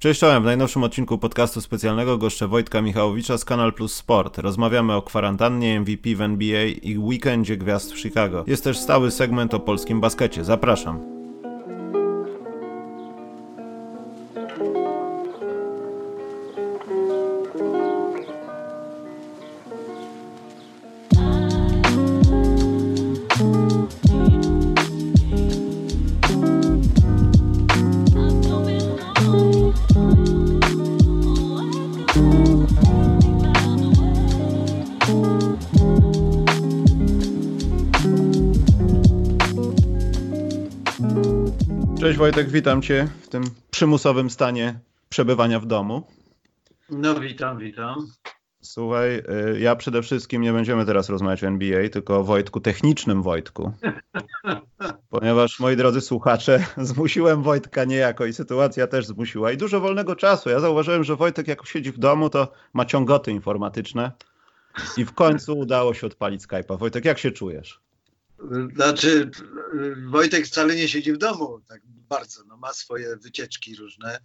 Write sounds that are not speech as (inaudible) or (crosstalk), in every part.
Cześć. W najnowszym odcinku podcastu specjalnego goszczę Wojtka Michałowicza z Kanal Plus Sport. Rozmawiamy o kwarantannie, MVP w NBA i weekendzie gwiazd w Chicago. Jest też stały segment o polskim baskecie. Zapraszam. Wojtek, witam Cię w tym przymusowym stanie przebywania w domu. No, witam, witam. Słuchaj, y, ja przede wszystkim nie będziemy teraz rozmawiać o NBA, tylko o Wojtku, technicznym Wojtku. (laughs) Ponieważ, moi drodzy słuchacze, (laughs) zmusiłem Wojtka niejako i sytuacja też zmusiła. I dużo wolnego czasu. Ja zauważyłem, że Wojtek jak siedzi w domu, to ma ciągoty informatyczne. I w końcu udało się odpalić Skype'a. Wojtek, jak się czujesz? Znaczy, Wojtek wcale nie siedzi w domu tak bardzo. No, ma swoje wycieczki różne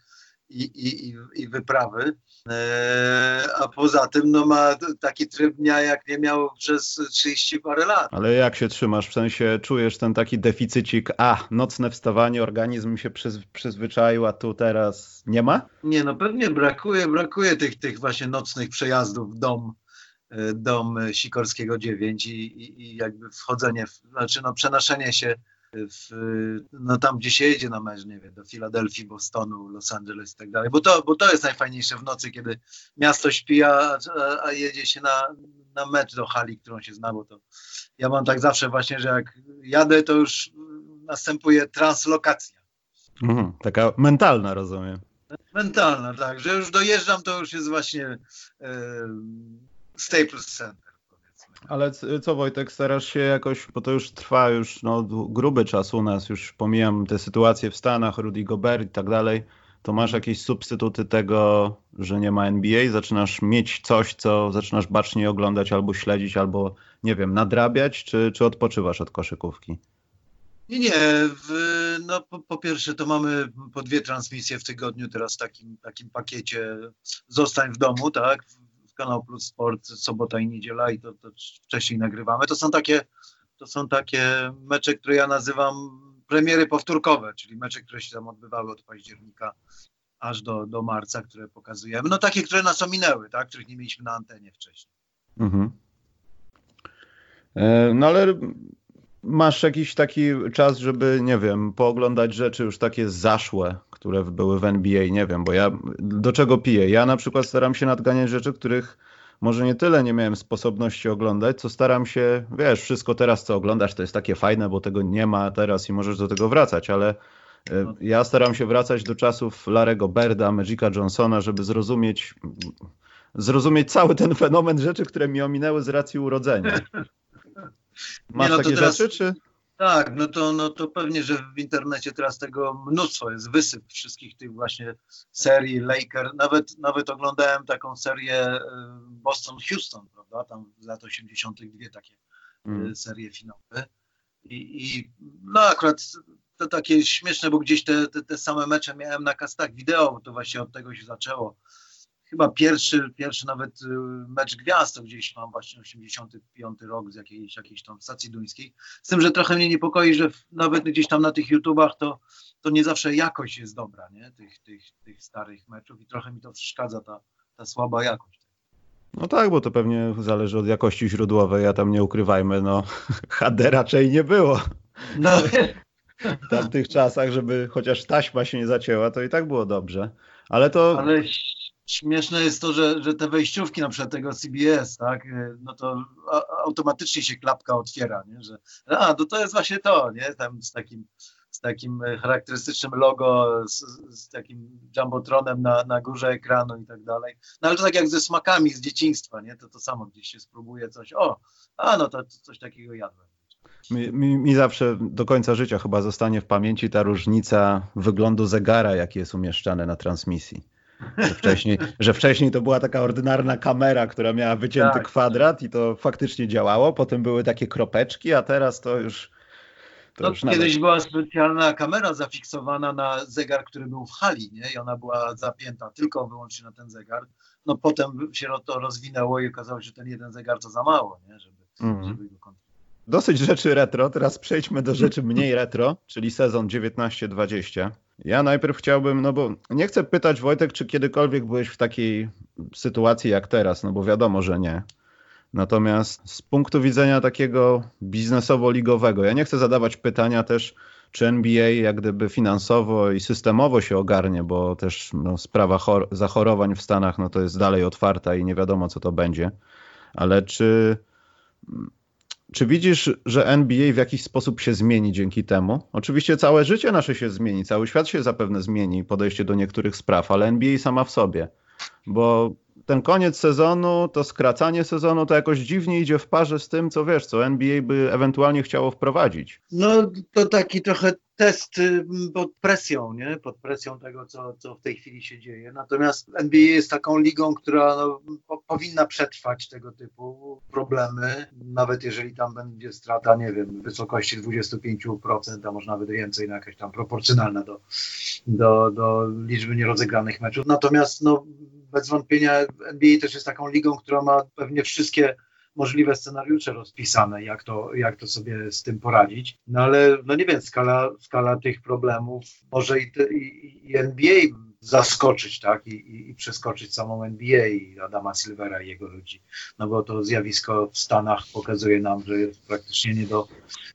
i, i, i wyprawy, e, a poza tym no, ma taki tryb dnia, jak nie miał przez 30 parę lat. Ale jak się trzymasz? W sensie czujesz ten taki deficycik, a nocne wstawanie, organizm się przyz, przyzwyczaił, a tu teraz nie ma? Nie, no pewnie brakuje, brakuje tych, tych właśnie nocnych przejazdów w dom E, dom Sikorskiego 9 i, i, i jakby wchodzenie, w, znaczy no przenoszenie się w, no tam gdzie się jedzie na mecz, nie wiem, do Filadelfii, Bostonu, Los Angeles i tak dalej, bo to, bo to jest najfajniejsze w nocy, kiedy miasto śpi, a, a jedzie się na, na mecz do hali, którą się zna, bo to ja mam tak zawsze właśnie, że jak jadę, to już następuje translokacja. Mhm, taka mentalna, rozumiem. Mentalna, tak, że już dojeżdżam, to już jest właśnie Staples Center. Ale co Wojtek, starasz się jakoś, bo to już trwa już no, gruby czas u nas, już pomijam te sytuacje w Stanach, Rudy Gobert i tak dalej, to masz jakieś substytuty tego, że nie ma NBA? Zaczynasz mieć coś, co zaczynasz bacznie oglądać albo śledzić, albo nie wiem, nadrabiać, czy, czy odpoczywasz od koszykówki? Nie, nie. W, no, po, po, pierwsze, to mamy po dwie transmisje w tygodniu teraz w takim, takim pakiecie Zostań w domu, tak? Kanał Plus Sport, sobota i niedziela i to, to wcześniej nagrywamy. To są takie, to są takie mecze, które ja nazywam premiery powtórkowe, czyli mecze, które się tam odbywały od października aż do, do marca, które pokazujemy. No takie, które nas ominęły, tak? których nie mieliśmy na antenie wcześniej. Mhm. E, no ale masz jakiś taki czas, żeby, nie wiem, pooglądać rzeczy już takie zaszłe, które były w NBA, nie wiem, bo ja do czego piję? Ja na przykład staram się nadganiać rzeczy, których może nie tyle nie miałem sposobności oglądać, co staram się, wiesz, wszystko teraz co oglądasz to jest takie fajne, bo tego nie ma teraz i możesz do tego wracać, ale e, ja staram się wracać do czasów Larego Berda, Magica Johnsona, żeby zrozumieć zrozumieć cały ten fenomen rzeczy, które mi ominęły z racji urodzenia. (laughs) Masz no takie teraz... rzeczy, czy? Tak, no to, no to pewnie, że w internecie teraz tego mnóstwo jest, wysyp wszystkich tych właśnie serii Laker. Nawet, nawet oglądałem taką serię y, Boston-Houston, prawda? Tam z lat 82 takie mm. serie finałowe. I, I, no akurat to takie śmieszne, bo gdzieś te, te, te same mecze miałem na kastach wideo, to właśnie od tego się zaczęło chyba pierwszy, pierwszy nawet y, mecz gwiazd, to gdzieś mam właśnie 85 rok z jakiejś, jakiejś tam stacji duńskiej. Z tym, że trochę mnie niepokoi, że nawet gdzieś tam na tych YouTubach to, to nie zawsze jakość jest dobra, nie? Tych, tych, tych starych meczów i trochę mi to przeszkadza ta, ta słaba jakość. No tak, bo to pewnie zależy od jakości źródłowej, ja tam nie ukrywajmy, no (laughs) HD raczej nie było. No. W tamtych czasach, żeby chociaż taśma się nie zacięła, to i tak było dobrze. Ale to... Ale śmieszne jest to, że, że te wejściówki na przykład tego CBS, tak, no to automatycznie się klapka otwiera, nie? że a, to, to jest właśnie to, nie, tam z takim, z takim charakterystycznym logo, z, z takim jumbotronem na, na górze ekranu i tak dalej. No ale to tak jak ze smakami z dzieciństwa, nie, to to samo gdzieś się spróbuje coś, o, a no to, to coś takiego jadłem. Mi, mi, mi, zawsze do końca życia chyba zostanie w pamięci ta różnica wyglądu zegara, jaki jest umieszczany na transmisji. Że wcześniej, że wcześniej to była taka ordynarna kamera, która miała wycięty tak. kwadrat i to faktycznie działało. Potem były takie kropeczki, a teraz to już No, kiedyś nawet... była specjalna kamera zafiksowana na zegar, który był w hali, nie? I ona była zapięta tylko wyłącznie na ten zegar. No potem się to rozwinęło i okazało się, że ten jeden zegar to za mało, nie? Żeby, mm. żeby go kontrolować. Dosyć rzeczy retro, teraz przejdźmy do rzeczy mniej retro, czyli sezon 19-20. Ja najpierw chciałbym, no bo nie chcę pytać Wojtek, czy kiedykolwiek byłeś w takiej sytuacji jak teraz, no bo wiadomo, że nie. Natomiast z punktu widzenia takiego biznesowo-ligowego, ja nie chcę zadawać pytania też, czy NBA jak gdyby finansowo i systemowo się ogarnie, bo też no, sprawa zachorowań w Stanach no, to jest dalej otwarta i nie wiadomo, co to będzie. Ale czy czy widzisz, że NBA w jakiś sposób się zmieni dzięki temu? Oczywiście całe życie nasze się zmieni, cały świat się zapewne zmieni, podejście do niektórych spraw, ale NBA sama w sobie. Bo ten koniec sezonu, to skracanie sezonu, to jakoś dziwnie idzie w parze z tym, co wiesz, co NBA by ewentualnie chciało wprowadzić. No to taki trochę test y, pod presją, nie? Pod presją tego, co, co w tej chwili się dzieje. Natomiast NBA jest taką ligą, która no, po, powinna przetrwać tego typu problemy, nawet jeżeli tam będzie strata, nie wiem, w wysokości 25%, a może nawet więcej, no jakaś tam proporcjonalna do, do, do liczby nierozegranych meczów. Natomiast no, bez wątpienia NBA też jest taką ligą, która ma pewnie wszystkie możliwe scenariusze rozpisane, jak to, jak to sobie z tym poradzić. No ale, no nie wiem, skala, skala tych problemów może i, i, i NBA zaskoczyć, tak, I, i, przeskoczyć samą NBA i Adama Silvera i jego ludzi. No bo to zjawisko w Stanach pokazuje nam, że jest praktycznie nie do,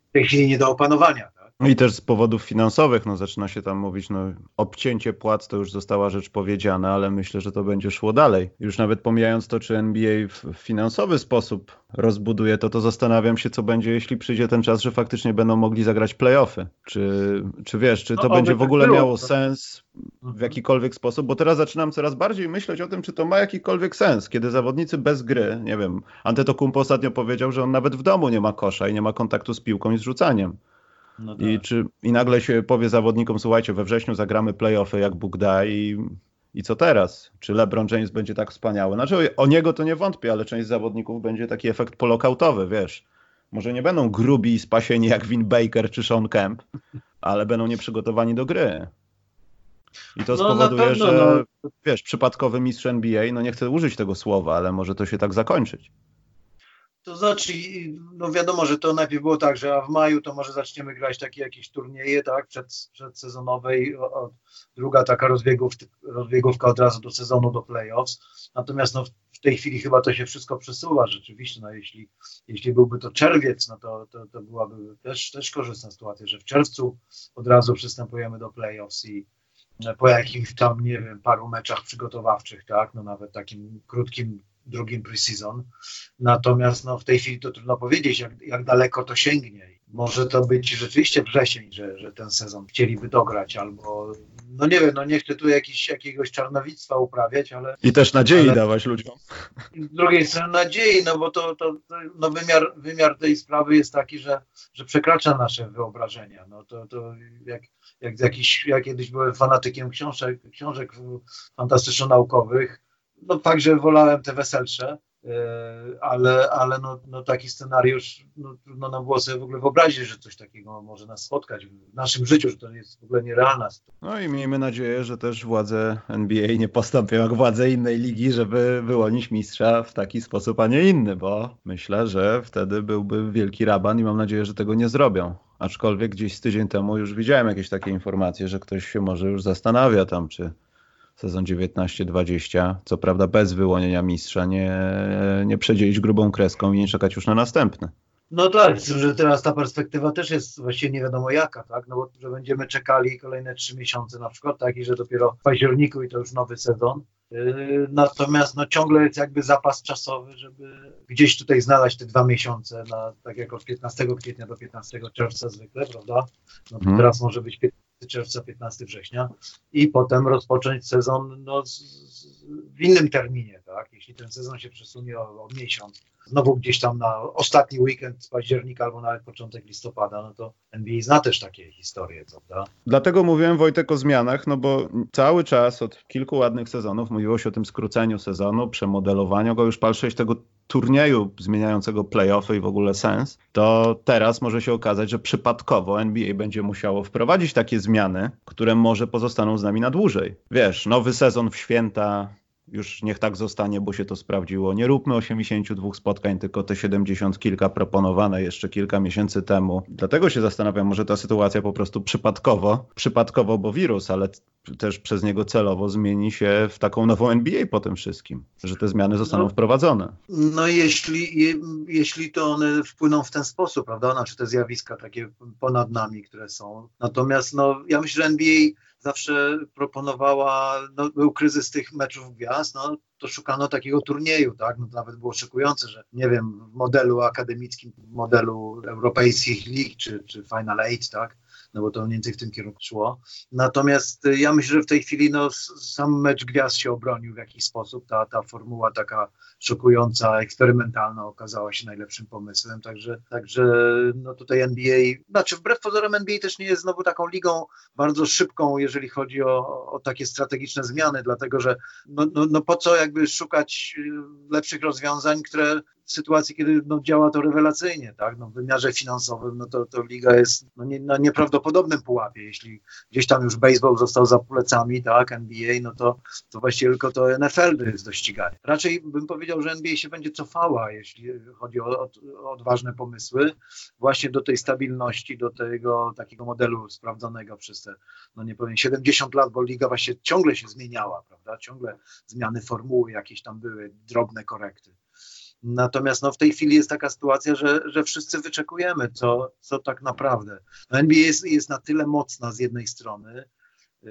w tej chwili nie do opanowania. No i też z powodów finansowych, no zaczyna się tam mówić, no obcięcie płac to już została rzecz powiedziana, ale myślę, że to będzie szło dalej. Już nawet pomijając to, czy NBA w finansowy sposób rozbuduje to, to zastanawiam się, co będzie, jeśli przyjdzie ten czas, że faktycznie będą mogli zagrać playoffy. Czy, czy wiesz, czy to no, będzie w ogóle było. miało sens w mhm. jakikolwiek sposób, bo teraz zaczynam coraz bardziej myśleć o tym, czy to ma jakikolwiek sens, kiedy zawodnicy bez gry, nie wiem, Antetokounmpo ostatnio powiedział, że on nawet w domu nie ma kosza i nie ma kontaktu z piłką i z rzucaniem. No tak. I, czy, I nagle się powie zawodnikom, słuchajcie, we wrześniu zagramy playoffy jak Bóg da i, i co teraz? Czy LeBron James będzie tak wspaniały? Znaczy o niego to nie wątpię, ale część zawodników będzie taki efekt polokautowy, wiesz. Może nie będą grubi i spasieni jak Vin Baker czy Sean Kemp, ale będą nieprzygotowani do gry. I to no, spowoduje, pewno, że no. wiesz, przypadkowy mistrz NBA, no nie chcę użyć tego słowa, ale może to się tak zakończyć. To znaczy, no wiadomo, że to najpierw było tak, że w maju to może zaczniemy grać takie jakieś turnieje, tak, przed, przedsezonowe i druga taka rozbiegów, rozbiegówka od razu do sezonu, do playoffs. Natomiast no, w tej chwili chyba to się wszystko przesuwa rzeczywiście, no jeśli, jeśli byłby to czerwiec, no to, to, to byłaby też, też korzystna sytuacja, że w czerwcu od razu przystępujemy do playoffs i po jakimś tam, nie wiem, paru meczach przygotowawczych, tak, no nawet takim krótkim drugim preseason. Natomiast no, w tej chwili to trudno powiedzieć, jak, jak daleko to sięgnie. Może to być rzeczywiście wrzesień, że, że ten sezon chcieliby dograć, albo no nie wiem, no nie chcę tu jakiś, jakiegoś czarnowictwa uprawiać, ale... I też nadziei ale, dawać ludziom. Z drugiej strony nadziei, no bo to, to, no wymiar, wymiar tej sprawy jest taki, że, że przekracza nasze wyobrażenia. No to, to jak, jak, jakiś, jak kiedyś byłem fanatykiem książek, książek fantastyczno-naukowych, no także wolałem te weselsze, e, ale, ale no, no taki scenariusz, no, trudno nam było sobie w ogóle wyobrazić, że coś takiego może nas spotkać w naszym życiu, że to jest w ogóle nierealna No i miejmy nadzieję, że też władze NBA nie postąpią jak władze innej ligi, żeby wyłonić mistrza w taki sposób, a nie inny, bo myślę, że wtedy byłby wielki raban i mam nadzieję, że tego nie zrobią. Aczkolwiek gdzieś z tydzień temu już widziałem jakieś takie informacje, że ktoś się może już zastanawia tam, czy sezon 19-20, co prawda bez wyłonienia mistrza, nie, nie przedzielić grubą kreską i nie czekać już na następny. No tak, że teraz ta perspektywa też jest właściwie nie wiadomo jaka, tak? No bo że będziemy czekali kolejne trzy miesiące na przykład, tak? I że dopiero w październiku i to już nowy sezon. Yy, natomiast no, ciągle jest jakby zapas czasowy, żeby gdzieś tutaj znaleźć te dwa miesiące, na, tak jak od 15 kwietnia do 15 czerwca zwykle, prawda? No to hmm. teraz może być 15 czerwca, 15 września i potem rozpocząć sezon no, z, z, w innym terminie, tak? Jeśli ten sezon się przesunie o, o miesiąc, znowu gdzieś tam na ostatni weekend października albo nawet początek listopada, no to NBA zna też takie historie, prawda? Dlatego mówiłem Wojtek o zmianach, no bo cały czas od kilku ładnych sezonów mówiło się o tym skróceniu sezonu, przemodelowaniu go, już patrzeć tego turnieju zmieniającego playoffy i w ogóle sens, to teraz może się okazać, że przypadkowo NBA będzie musiało wprowadzić takie zmiany, które może pozostaną z nami na dłużej. Wiesz, nowy sezon w święta, już niech tak zostanie, bo się to sprawdziło. Nie róbmy 82 spotkań, tylko te 70 kilka proponowane jeszcze kilka miesięcy temu. Dlatego się zastanawiam, może ta sytuacja po prostu przypadkowo, przypadkowo, bo wirus, ale też przez niego celowo zmieni się w taką nową NBA po tym wszystkim, że te zmiany zostaną no, wprowadzone. No jeśli, je, jeśli to one wpłyną w ten sposób, prawda, znaczy te zjawiska takie ponad nami, które są. Natomiast no, ja myślę, że NBA zawsze proponowała, no, był kryzys tych meczów gwiazd, no, to szukano takiego turnieju, tak? No, nawet było szykujące, że nie wiem, w modelu akademickim, w modelu europejskich lig czy, czy Final Eight, tak? No bo to mniej więcej w tym kierunku szło. Natomiast y, ja myślę, że w tej chwili no, sam mecz gwiazd się obronił w jakiś sposób. Ta, ta formuła taka szokująca, eksperymentalna okazała się najlepszym pomysłem. Także, także no tutaj NBA, znaczy wbrew pozorom NBA też nie jest znowu taką ligą bardzo szybką, jeżeli chodzi o, o takie strategiczne zmiany, dlatego że no, no, no po co jakby szukać y, lepszych rozwiązań, które sytuacji, kiedy no, działa to rewelacyjnie, tak? No, w wymiarze finansowym no, to, to liga jest no, nie, na nieprawdopodobnym pułapie. Jeśli gdzieś tam już baseball został za plecami, tak, NBA, no to, to właściwie tylko to NFL jest do ścigania. Raczej bym powiedział, że NBA się będzie cofała, jeśli chodzi o, o odważne pomysły, właśnie do tej stabilności, do tego takiego modelu sprawdzonego przez te, no nie powiem, 70 lat, bo liga właśnie ciągle się zmieniała, prawda? Ciągle zmiany formuły jakieś tam były, drobne korekty. Natomiast no, w tej chwili jest taka sytuacja, że, że wszyscy wyczekujemy, co, co tak naprawdę. No, NBA jest, jest na tyle mocna z jednej strony, yy,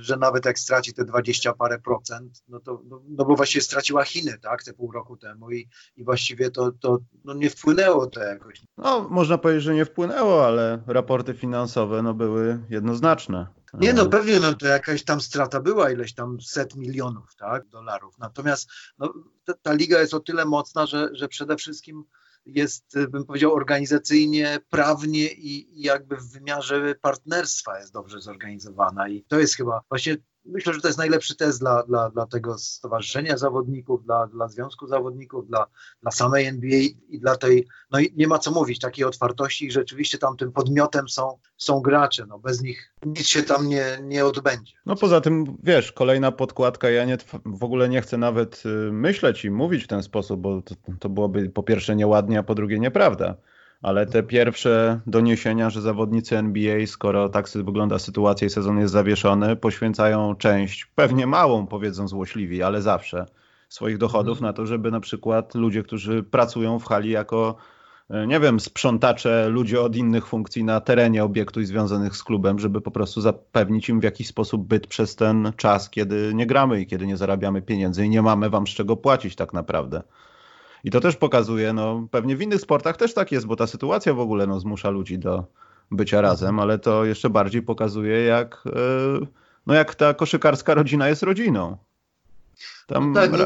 że nawet jak straci te 20 parę procent, no to no, no bo właściwie straciła Chiny, tak, te pół roku temu i, i właściwie to, to no nie wpłynęło to jakoś. No, można powiedzieć, że nie wpłynęło, ale raporty finansowe no, były jednoznaczne. Nie no, pewnie no, to jakaś tam strata była, ileś tam set milionów tak, dolarów. Natomiast no, ta, ta liga jest o tyle mocna, że, że przede wszystkim jest, bym powiedział, organizacyjnie, prawnie i jakby w wymiarze partnerstwa jest dobrze zorganizowana. I to jest chyba właśnie myślę, że to jest najlepszy test dla, dla, dla tego stowarzyszenia zawodników, dla, dla związku zawodników, dla, dla samej NBA i dla tej, no i nie ma co mówić, takiej otwartości i rzeczywiście tam tym podmiotem są, są gracze, no bez nich nic się tam nie, nie odbędzie. No poza tym, wiesz, kolejna podkładka, ja nie, w ogóle nie chcę nawet y, myśleć i mówić w ten sposób, bo to, to byłoby po pierwsze nieładnie, a po drugie nieprawda ale te pierwsze doniesienia, że zawodnicy NBA, skoro tak wygląda sytuacja i sezon jest zawieszony, poświęcają część, pewnie małą, powiedzą złośliwi, ale zawsze swoich dochodów mhm. na to, żeby na przykład ludzie, którzy pracują w hali jako e, nie wiem, sprzątacze, ludzie od innych funkcji na terenie obiektu i związanych z klubem, żeby po prostu zapewnić im w jakiś sposób byt przez ten czas, kiedy nie gramy i kiedy nie zarabiamy pieniędzy i nie mamy wam z czego płacić tak naprawdę. I to też pokazuje, no pewnie w innych sportach też tak jest, bo ta sytuacja w ogóle no, zmusza ludzi do bycia razem, ale to jeszcze bardziej pokazuje, jak, e, no, jak ta koszykarska rodzina jest rodziną. Tam... No tak, no,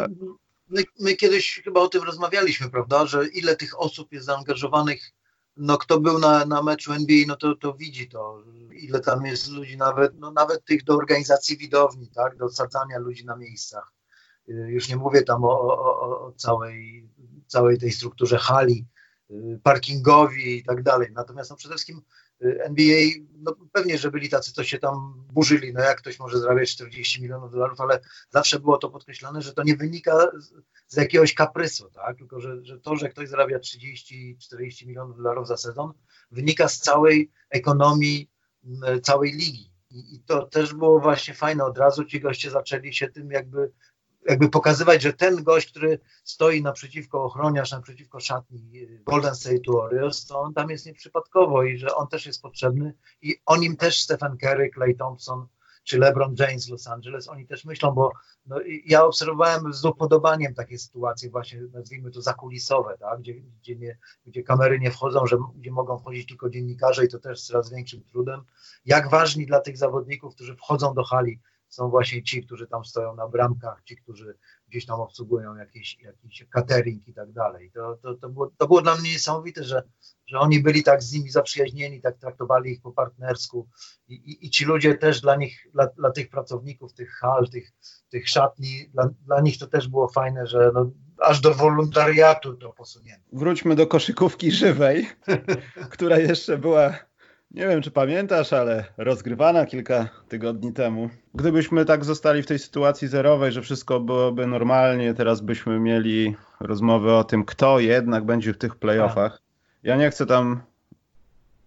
my, my kiedyś chyba o tym rozmawialiśmy, prawda, że ile tych osób jest zaangażowanych no kto był na, na meczu NBA, no to, to widzi to, ile tam jest ludzi, nawet, no nawet tych do organizacji widowni, tak, do sadzania ludzi na miejscach. Y, już nie mówię tam o, o, o całej całej tej strukturze hali, y, parkingowi i tak dalej. Natomiast no przede wszystkim y, NBA, no pewnie, że byli tacy, co się tam burzyli, no jak ktoś może zarabiać 40 milionów dolarów, ale zawsze było to podkreślane, że to nie wynika z, z jakiegoś kaprysu, tak? tylko że, że to, że ktoś zarabia 30-40 milionów dolarów za sezon, wynika z całej ekonomii całej ligi. I, I to też było właśnie fajne, od razu ci goście zaczęli się tym jakby jakby pokazywać, że ten gość, który stoi naprzeciwko ochroniarz, naprzeciwko szatni Golden State Warriors, to on tam jest nieprzypadkowo i że on też jest potrzebny i o nim też Stephen Curry, Clay Thompson czy LeBron James Los Angeles, oni też myślą, bo no, ja obserwowałem z upodobaniem takie sytuacje właśnie, nazwijmy to zakulisowe, tak? gdzie, gdzie, nie, gdzie kamery nie wchodzą, że, gdzie mogą wchodzić tylko dziennikarze i to też z coraz większym trudem. Jak ważni dla tych zawodników, którzy wchodzą do hali, są właśnie ci, którzy tam stoją na bramkach, ci, którzy gdzieś tam obsługują jakiś, jakiś catering i tak dalej. To, to, to, było, to było dla mnie niesamowite, że, że oni byli tak z nimi zaprzyjaźnieni, tak traktowali ich po partnersku i, i, i ci ludzie też dla nich, dla, dla tych pracowników, tych hal, tych, tych szatni, dla, dla nich to też było fajne, że no, aż do wolontariatu to posunięto. Wróćmy do koszykówki żywej, (laughs) która jeszcze była nie wiem, czy pamiętasz, ale rozgrywana kilka tygodni temu. Gdybyśmy tak zostali w tej sytuacji zerowej, że wszystko byłoby normalnie, teraz byśmy mieli rozmowy o tym, kto jednak będzie w tych playoffach. Ja nie chcę tam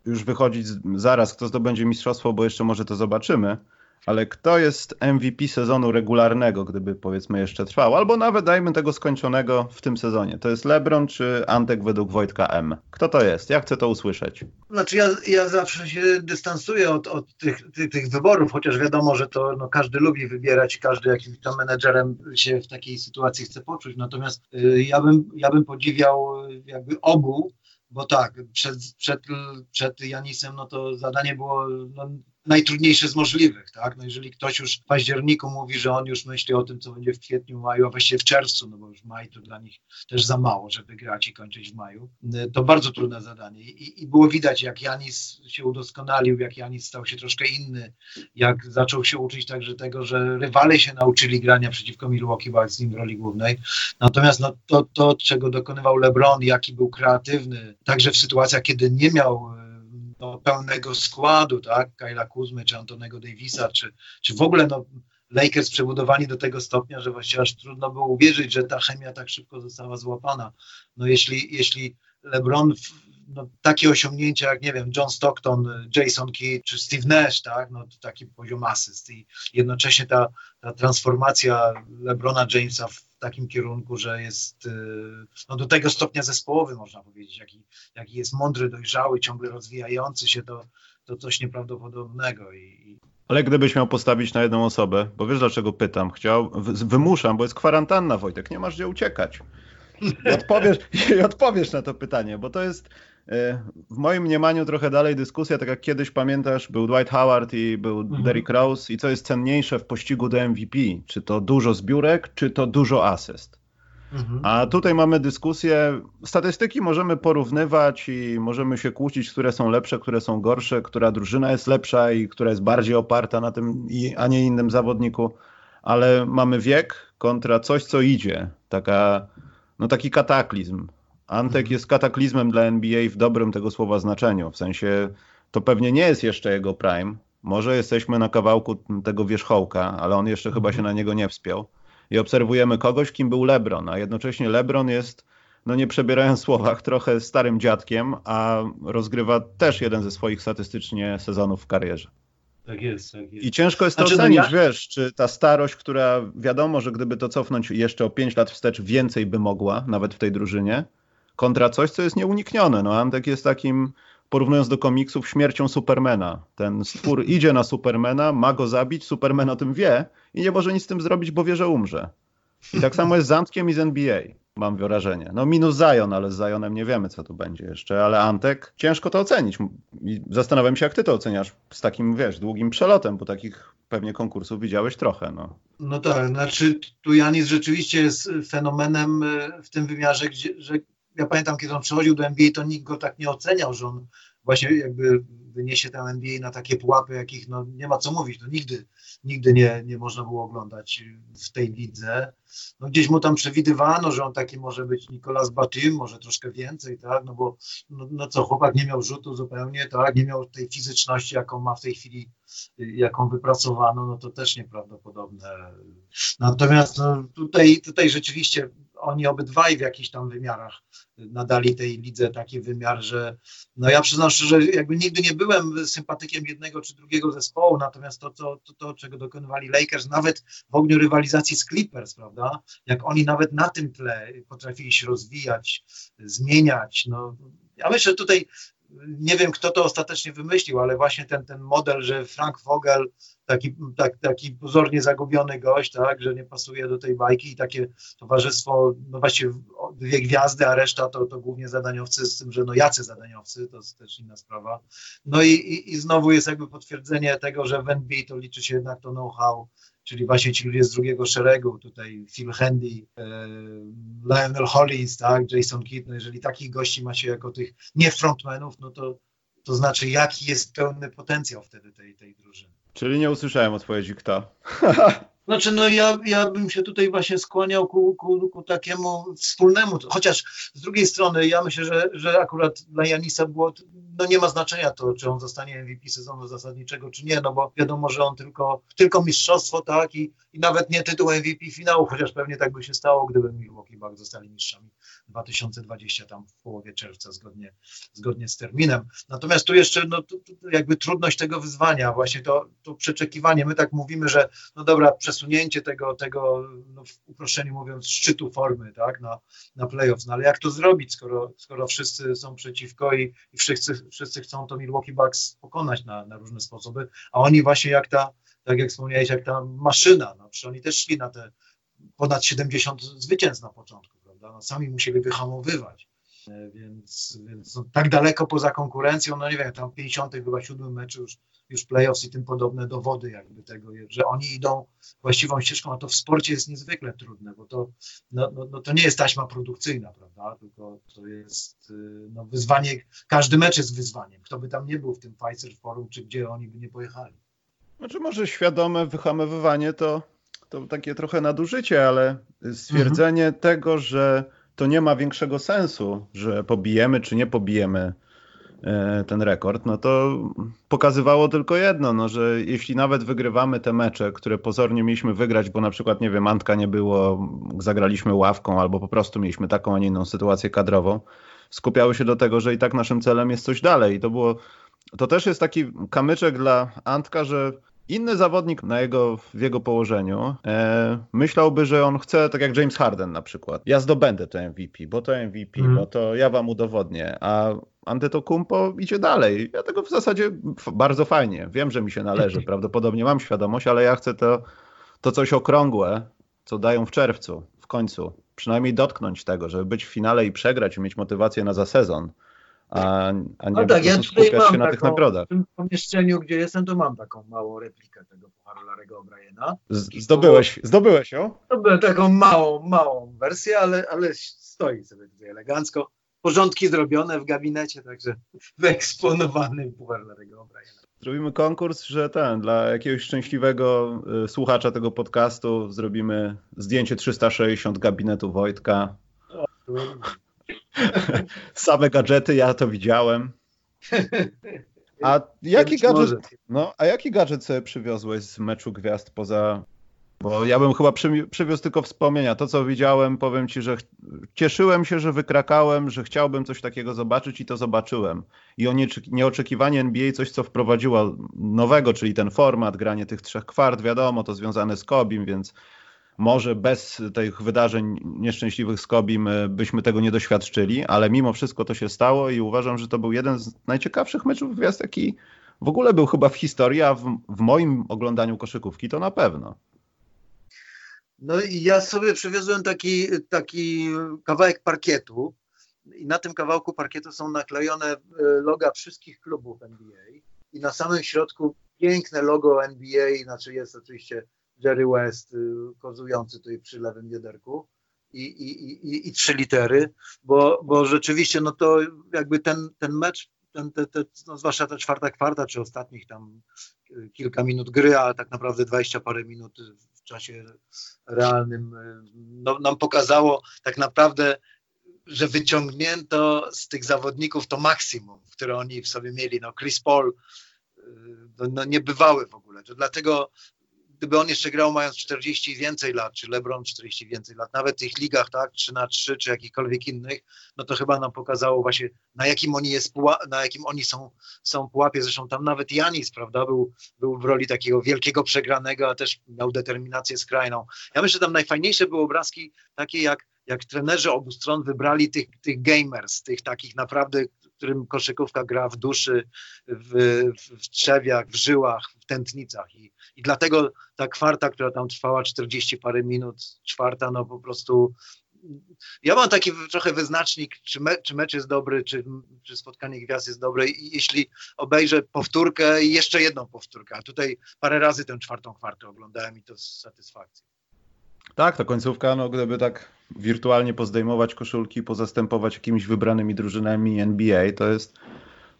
już wychodzić zaraz, kto zdobędzie mistrzostwo, bo jeszcze może to zobaczymy ale kto jest MVP sezonu regularnego, gdyby powiedzmy jeszcze trwał, albo nawet dajmy tego skończonego w tym sezonie. To jest LeBron czy Antek według Wojtka M? Kto to jest? Ja chcę to usłyszeć. Znaczy ja, ja zawsze się dystansuję od, od tych, tych, tych, wyborów, chociaż wiadomo, że to no, każdy lubi wybierać, każdy jakimś tam menedżerem się w takiej sytuacji chce poczuć, natomiast y, ja, bym, ja bym podziwiał y, jakby obu, bo tak, przed, przed, przed Janisem no to zadanie było no, najtrudniejsze z możliwych, tak? No jeżeli ktoś już w październiku mówi, że on już myśli o tym, co będzie w kwietniu, maju, a właściwie w czerwcu, no bo już maj to dla nich też za mało, żeby grać i kończyć w maju, to bardzo trudne zadanie. I, i było widać, jak Janis się udoskonalił, jak Janis stał się troszkę inny, jak zaczął się uczyć także tego, że rywale się nauczyli grania przeciwko Milwaukee Bucks w roli głównej. Natomiast no, to, to, czego dokonywał LeBron, jaki był kreatywny, także w sytuacjach, kiedy nie miał no, pełnego składu, tak, Kyla Kuzmy, czy Antonego Davisa, czy, czy w ogóle no, Lakers przebudowani do tego stopnia, że właściwie aż trudno było uwierzyć, że ta chemia tak szybko została złapana. No jeśli, jeśli LeBron no, takie osiągnięcia jak, nie wiem, John Stockton, Jason Kidd czy Steve Nash, tak, no taki poziom asyst i jednocześnie ta, ta transformacja LeBrona Jamesa w takim kierunku, że jest y, no, do tego stopnia zespołowy, można powiedzieć, jaki, jaki jest mądry, dojrzały, ciągle rozwijający się, to, to coś nieprawdopodobnego. I, ale gdybyś miał postawić na jedną osobę, bo wiesz dlaczego pytam, chciał, wymuszam, bo jest kwarantanna, Wojtek, nie masz gdzie uciekać. I odpowiesz, I odpowiesz na to pytanie, bo to jest w moim mniemaniu trochę dalej dyskusja, tak jak kiedyś pamiętasz, był Dwight Howard i był mhm. Derrick Rose i co jest cenniejsze w pościgu do MVP, czy to dużo zbiórek, czy to dużo asyst. Mhm. A tutaj mamy dyskusję, statystyki możemy porównywać i możemy się kłócić, które są lepsze, które są gorsze, która drużyna jest lepsza i która jest bardziej oparta na tym, a nie innym zawodniku, ale mamy wiek kontra coś, co idzie, taka no taki kataklizm. Antek jest kataklizmem dla NBA w dobrym tego słowa znaczeniu. W sensie to pewnie nie jest jeszcze jego prime. Może jesteśmy na kawałku tego wierzchołka, ale on jeszcze chyba się mhm. na niego nie wspiął. I obserwujemy kogoś, kim był LeBron, a jednocześnie LeBron jest, no nie przebierając słowach, trochę starym dziadkiem, a rozgrywa też jeden ze swoich statystycznie sezonów w karierze. Tak jest, tak jest. I ciężko jest to znaczy, no ocenić, no ja... wiesz, czy ta starość, która wiadomo, że gdyby to cofnąć jeszcze o 5 lat wstecz, więcej by mogła, nawet w tej drużynie, kontra coś, co jest nieuniknione. No, Antek jest takim, porównując do komiksów, śmiercią Supermana. Ten stwór (laughs) idzie na Supermana, ma go zabić, Superman o tym wie i nie może nic z tym zrobić, bo wie, że umrze. I tak samo jest z Antkiem i z NBA mam wrażenie. No minus Zion, ale z Zionem nie wiemy, co tu będzie jeszcze, ale Antek, ciężko to ocenić. I zastanawiam się, jak ty to oceniasz z takim, wiesz, długim przelotem, bo takich pewnie konkursów widziałeś trochę, no. No tak, znaczy tu Janis rzeczywiście jest fenomenem e, w tym wymiarze, gdzie, że ja pamiętam, kiedy on przychodził do NBA, to nikt go tak nie oceniał, że on właśnie jakby wyniesie ten NBA na takie pułapy, jakich no, nie ma co mówić. No, nigdy nigdy nie, nie można było oglądać w tej lidze. No, gdzieś mu tam przewidywano, że on taki może być Nicolas Batum, może troszkę więcej, tak, no bo no, no co, chłopak nie miał rzutu zupełnie, tak, nie miał tej fizyczności, jaką ma w tej chwili, jaką wypracowano, no to też nieprawdopodobne. Natomiast no, tutaj, tutaj rzeczywiście oni obydwaj w jakichś tam wymiarach nadali tej lidze taki wymiar, że no ja przyznam szczerze, jakby nigdy nie byłem sympatykiem jednego czy drugiego zespołu, natomiast to, to, to, to czego dokonywali Lakers, nawet w ogniu rywalizacji z Clippers, prawda, jak oni nawet na tym tle potrafili się rozwijać, zmieniać, no ja myślę, że tutaj nie wiem, kto to ostatecznie wymyślił, ale właśnie ten, ten model, że Frank Vogel, taki, tak, taki pozornie zagubiony gość, tak, że nie pasuje do tej bajki i takie towarzystwo, no właściwie no, dwie gwiazdy, a reszta to, to głównie zadaniowcy, z tym, że no jacy zadaniowcy, to jest też inna sprawa. No i, i, i znowu jest jakby potwierdzenie tego, że w NBA to liczy się jednak to know-how, czyli właśnie ci ludzie z drugiego szeregu, tutaj Phil Handy, e, Lionel Hollins, tak, Jason Kidd, no jeżeli takich gości macie jako tych nie frontmenów, no to, to znaczy jaki jest pełny potencjał wtedy tej, tej drużyny. Czyli nie usłyszałem odpowiedzi kto. (laughs) Znaczy, no ja, ja bym się tutaj właśnie skłaniał ku, ku, ku takiemu wspólnemu, chociaż z drugiej strony ja myślę, że, że akurat dla Janisa było, no nie ma znaczenia to, czy on zostanie MVP sezonu zasadniczego, czy nie, no bo wiadomo, że on tylko, tylko mistrzostwo, tak, i, i nawet nie tytuł MVP finału, chociaż pewnie tak by się stało, gdyby Milwaukee Bucks zostali mistrzami 2020 tam w połowie czerwca zgodnie, zgodnie z terminem. Natomiast tu jeszcze no, tu, tu jakby trudność tego wyzwania, właśnie to, to przeczekiwanie, my tak mówimy, że no dobra, przesunięcie tego, tego no w uproszczeniu mówiąc, szczytu formy tak, na, na playoffs. No ale jak to zrobić, skoro, skoro wszyscy są przeciwko i, i wszyscy, wszyscy chcą to Milwaukee Bucks pokonać na, na różne sposoby, a oni właśnie jak ta, tak jak wspomniałeś, jak ta maszyna, no przecież oni też szli na te ponad 70 zwycięstw na początku, prawda? No, sami musieli wyhamowywać. E, więc, więc no, tak daleko poza konkurencją, no nie wiem, tam w 50 chyba siódmym meczu już, już playoffs i tym podobne dowody jakby tego, że oni idą właściwą ścieżką, a to w sporcie jest niezwykle trudne, bo to, no, no, no to nie jest taśma produkcyjna, prawda, tylko to jest y, no, wyzwanie, każdy mecz jest wyzwaniem, kto by tam nie był w tym Pfizer Forum, czy gdzie oni by nie pojechali. Znaczy może świadome wyhamowywanie to, to takie trochę nadużycie, ale stwierdzenie mhm. tego, że to nie ma większego sensu, że pobijemy czy nie pobijemy e, ten rekord, no to pokazywało tylko jedno, no, że jeśli nawet wygrywamy te mecze, które pozornie mieliśmy wygrać, bo na przykład, nie wiem, Antka nie było, zagraliśmy ławką albo po prostu mieliśmy taką, a nie inną sytuację kadrową, skupiały się do tego, że i tak naszym celem jest coś dalej. I to było, to też jest taki kamyczek dla Antka, że Inny zawodnik na jego, w jego położeniu e, myślałby, że on chce, tak jak James Harden na przykład, ja zdobędę to MVP, bo to MVP, mm. bo to ja wam udowodnię, a Antetokounmpo idzie dalej. Ja tego w zasadzie bardzo fajnie, wiem, że mi się należy, (laughs) prawdopodobnie mam świadomość, ale ja chcę to, to coś okrągłe, co dają w czerwcu, w końcu, przynajmniej dotknąć tego, żeby być w finale i przegrać i mieć motywację na za sezon a, a nie no tak, ja się na tych nagrodach. W tym pomieszczeniu, gdzie jestem, to mam taką małą replikę tego pucharu Larego O'Briena. Zdobyłeś, zdobyłeś ją? Zdobyłem taką małą, małą wersję, ale, ale stoi sobie tutaj elegancko. Porządki zrobione w gabinecie, także (laughs) wyeksponowany puchar Larego O'Briena. Zrobimy konkurs, że ten, dla jakiegoś szczęśliwego y, słuchacza tego podcastu zrobimy zdjęcie 360 gabinetu Wojtka. O, (laughs) Same gadżety, ja to widziałem. (laughs) A jaki gadżet, no, a jaki gadżet sobie przywiozłeś z meczu gwiazd poza bo ja bym chyba przy, przywiózł tylko wspomnienia. To, co widziałem, powiem ci, że cieszyłem się, że wykrakałem, że chciałbym coś takiego zobaczyć i to zobaczyłem. I o nieoczekiwanie NBA coś, co wprowadziło nowego, czyli ten format, granie tych trzech kwart, wiadomo, to związane z Kobim, więc może bez tych wydarzeń nieszczęśliwych z Kobim e, byśmy tego nie doświadczyli, ale mimo wszystko to się stało i uważam, że to był jeden z najciekawszych meczów gwiazd, jaki w ogóle był chyba w historii, a w, w moim oglądaniu koszykówki to na pewno. No i ja sobie przywiozłem taki, taki kawałek parkietu i na tym kawałku parkietu są naklejone e, loga wszystkich klubów NBA i na samym środku piękne logo NBA, znaczy jest oczywiście Jerry West, y, kozujący tutaj przy lewym wiaderku i, i, i, i trzy litery, bo, bo rzeczywiście no to jakby ten, ten mecz, ten, te, te, no zwłaszcza ta czwarta kwarta, czy ostatnich tam kilka minut gry, a tak naprawdę dwadzieścia parę minut w czasie realnym, y, no, nam pokazało tak naprawdę, że wyciągnięto z tych zawodników to maksimum, które oni w sobie mieli. No Chris Paul y, no, no niebywały w ogóle. To dlatego gdyby on jeszcze grał mając 40 i więcej lat, czy LeBron 40 i więcej lat, nawet w tych ligach, tak, 3 na 3 czy jakichkolwiek innych, no to chyba nam pokazało właśnie, na jakim oni jest, na jakim oni są, są pułapie. Zresztą tam nawet Janis, prawda, był, był w roli takiego wielkiego przegranego, a też miał determinację skrajną. Ja myślę, że tam najfajniejsze były obrazki takie, jak, jak trenerzy obu stron wybrali tych, tych gamers, tych takich naprawdę którym koszykówka gra w duszy, w, w trzewiach, w żyłach, w tętnicach. I, I dlatego ta kwarta, która tam trwała 40 parę minut, czwarta, no po prostu ja mam taki trochę wyznacznik, czy, me, czy mecz jest dobry, czy, czy spotkanie gwiazd jest dobre i jeśli obejrzę powtórkę i jeszcze jedną powtórkę, a tutaj parę razy tę czwartą kwartę oglądałem i to z satysfakcją. Tak, to końcówka, no gdyby tak wirtualnie pozdejmować koszulki, pozastępować jakimiś wybranymi drużynami NBA, to jest,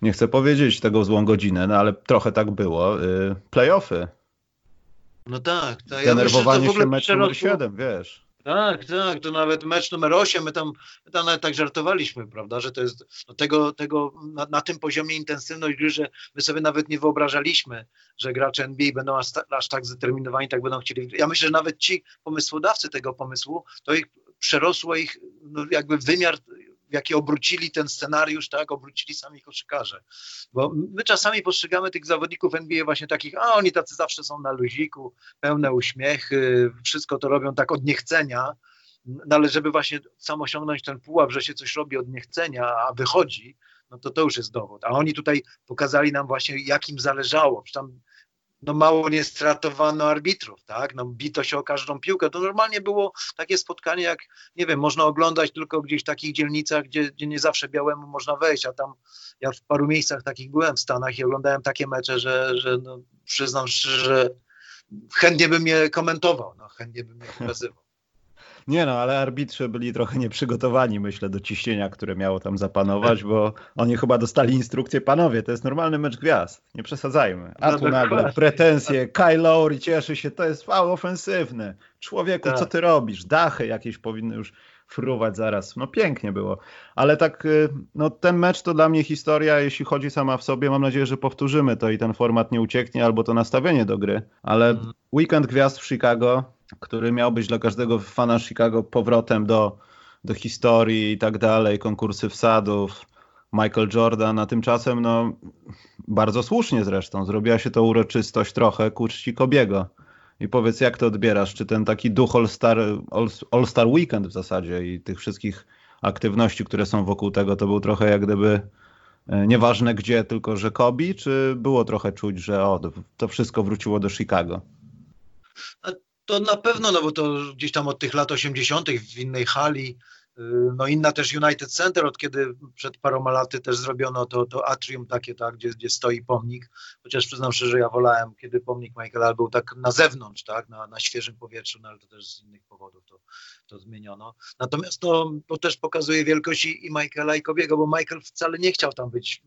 nie chcę powiedzieć tego złą godzinę, no ale trochę tak było, y, playoffy. No tak. To ja Denerwowanie myślę, się mecz numer 7, wiesz. Tak, tak, to nawet mecz numer 8, my tam, my tam nawet tak żartowaliśmy, prawda, że to jest no tego, tego na, na, tym poziomie intensywność gry, że my sobie nawet nie wyobrażaliśmy, że gracze NBA będą aż, aż tak zdeterminowani, tak będą chcieli. Ja myślę, że nawet ci pomysłodawcy tego pomysłu, to ich przerosło ich no, jakby wymiar w jaki obrócili ten scenariusz, tak, obrócili sami koszykarze. Bo my czasami postrzegamy tych zawodników NBA właśnie takich, a oni tacy zawsze są na luziku, pełne uśmiechy, wszystko to robią tak od niechcenia, no ale żeby właśnie sam osiągnąć ten pułap, że się coś robi od niechcenia, a wychodzi, no to to już jest dowód. A oni tutaj pokazali nam właśnie, jak im zależało. Tam no mało nie stratowano arbitrów, tak? No bito się o każdą piłkę. To normalnie było takie spotkanie, jak nie wiem, można oglądać tylko gdzieś w takich dzielnicach, gdzie, gdzie nie zawsze białemu można wejść, a tam ja w paru miejscach takich byłem w Stanach i oglądałem takie mecze, że, że no, przyznam że chętnie bym je komentował, no, chętnie bym je pokazywał. Nie no, ale arbitrzy byli trochę nieprzygotowani, myślę, do ciśnienia, które miało tam zapanować, bo oni chyba dostali instrukcję, panowie, to jest normalny mecz gwiazd, nie przesadzajmy. A tu nagle pretensje, Kyle Lowry cieszy się, to jest faul ofensywny. Człowieku, tak. co ty robisz? Dachy jakieś powinny już fruwać zaraz. No pięknie było. Ale tak, y, no ten mecz to dla mnie historia, jeśli chodzi sama w sobie. Mam nadzieję, że powtórzymy to i ten format nie ucieknie, albo to nastawienie do gry. Ale mm. weekend gwiazd w Chicago który miał być dla każdego fana Chicago powrotem do, do historii i tak dalej, konkursy wsadów, Michael Jordan, a tymczasem no bardzo słusznie zresztą, zrobiła się to uroczystość trochę ku czci Kobiego. I powiedz, jak to odbierasz? Czy ten taki duch All-Star All, All Star Weekend w zasadzie i tych wszystkich aktywności, które są wokół tego, to był trochę jak gdyby e, nieważne gdzie, tylko że Kobi, czy było trochę czuć, że o, to wszystko wróciło do Chicago? To na pewno, no bo to gdzieś tam od tych lat 80. w innej hali, y, no inna też United Center, od kiedy przed paroma laty też zrobiono to, to atrium takie, tak, gdzie, gdzie stoi pomnik, chociaż przyznam szczerze, ja wolałem, kiedy pomnik Michaela był tak na zewnątrz, tak, na, na świeżym powietrzu, no ale to też z innych powodów to, to zmieniono. Natomiast to, to też pokazuje wielkość i, i Michaela i Kobiego, bo Michael wcale nie chciał tam być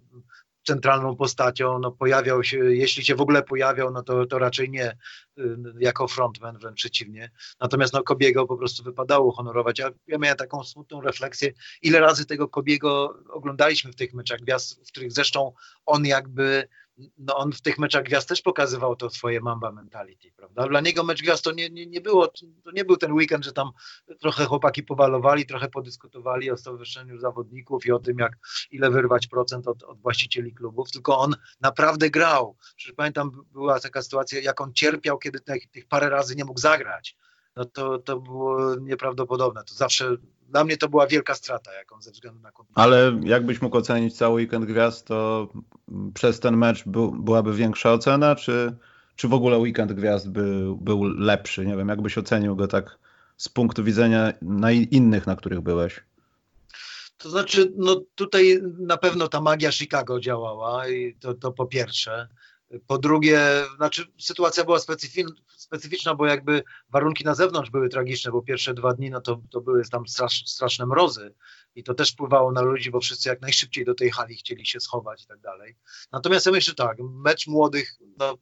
centralną postacią, no pojawiał się, jeśli się w ogóle pojawiał, no to, to raczej nie y, jako frontman, wręcz przeciwnie. Natomiast no Kobiego po prostu wypadało honorować. Ja, ja miałem taką smutną refleksję, ile razy tego Kobiego oglądaliśmy w tych meczach gwiazd, w których zresztą on jakby no on w tych meczach gwiazd też pokazywał to swoje mamba mentality, prawda? Dla niego mecz gwiazd to nie, nie, nie było, to nie był ten weekend, że tam trochę chłopaki powalowali, trochę podyskutowali o stowarzyszeniu zawodników i o tym, jak ile wyrwać procent od, od właścicieli klubów, tylko on naprawdę grał. Przecież pamiętam, była taka sytuacja, jak on cierpiał, kiedy tych, tych parę razy nie mógł zagrać. No to, to było nieprawdopodobne. To zawsze dla mnie to była wielka strata, jaką ze względu na kontuzję. Ale jakbyś mógł ocenić cały weekend gwiazd, to przez ten mecz był, byłaby większa ocena, czy, czy w ogóle weekend gwiazd by, był lepszy? Nie wiem, jakbyś ocenił go tak z punktu widzenia na innych, na których byłeś? To znaczy, no tutaj na pewno ta magia Chicago działała i to, to po pierwsze. Po drugie, znaczy sytuacja była specyficzna, bo jakby warunki na zewnątrz były tragiczne, bo pierwsze dwa dni no to, to były tam strasz, straszne mrozy i to też wpływało na ludzi, bo wszyscy jak najszybciej do tej hali chcieli się schować i tak dalej. Natomiast ja myślę tak, mecz młodych no,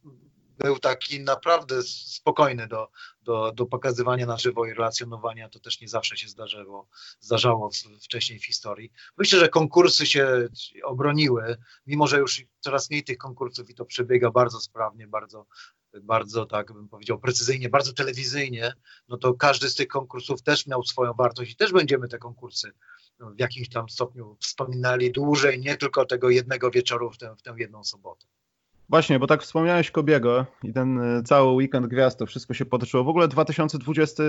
był taki naprawdę spokojny do, do, do pokazywania na żywo i relacjonowania. To też nie zawsze się zdarzało, zdarzało wcześniej w historii. Myślę, że konkursy się obroniły, mimo że już coraz mniej tych konkursów i to przebiega bardzo sprawnie, bardzo, bardzo tak bym powiedział precyzyjnie, bardzo telewizyjnie, no to każdy z tych konkursów też miał swoją wartość i też będziemy te konkursy w jakimś tam stopniu wspominali dłużej, nie tylko tego jednego wieczoru w tę, w tę jedną sobotę. Właśnie, bo tak wspomniałeś Kobiego i ten e, cały weekend gwiazd, to wszystko się potoczyło. W ogóle 2020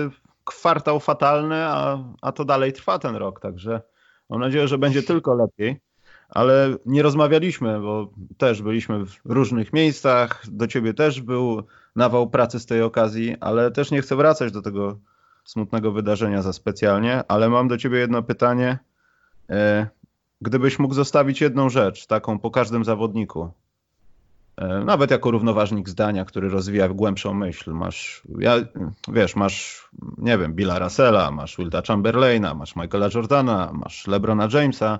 kwartał fatalny, a, a to dalej trwa ten rok, także mam nadzieję, że będzie tylko lepiej. Ale nie rozmawialiśmy, bo też byliśmy w różnych miejscach, do ciebie też był nawał pracy z tej okazji, ale też nie chcę wracać do tego smutnego wydarzenia za specjalnie, ale mam do ciebie jedno pytanie. E, gdybyś mógł zostawić jedną rzecz, taką po każdym zawodniku, nawet jako równoważnik zdania, który rozwija głębszą myśl, masz, ja, wiesz, masz, nie wiem, Billa Russella, masz Wilda Chamberlaina, masz Michaela Jordana, masz LeBrona Jamesa,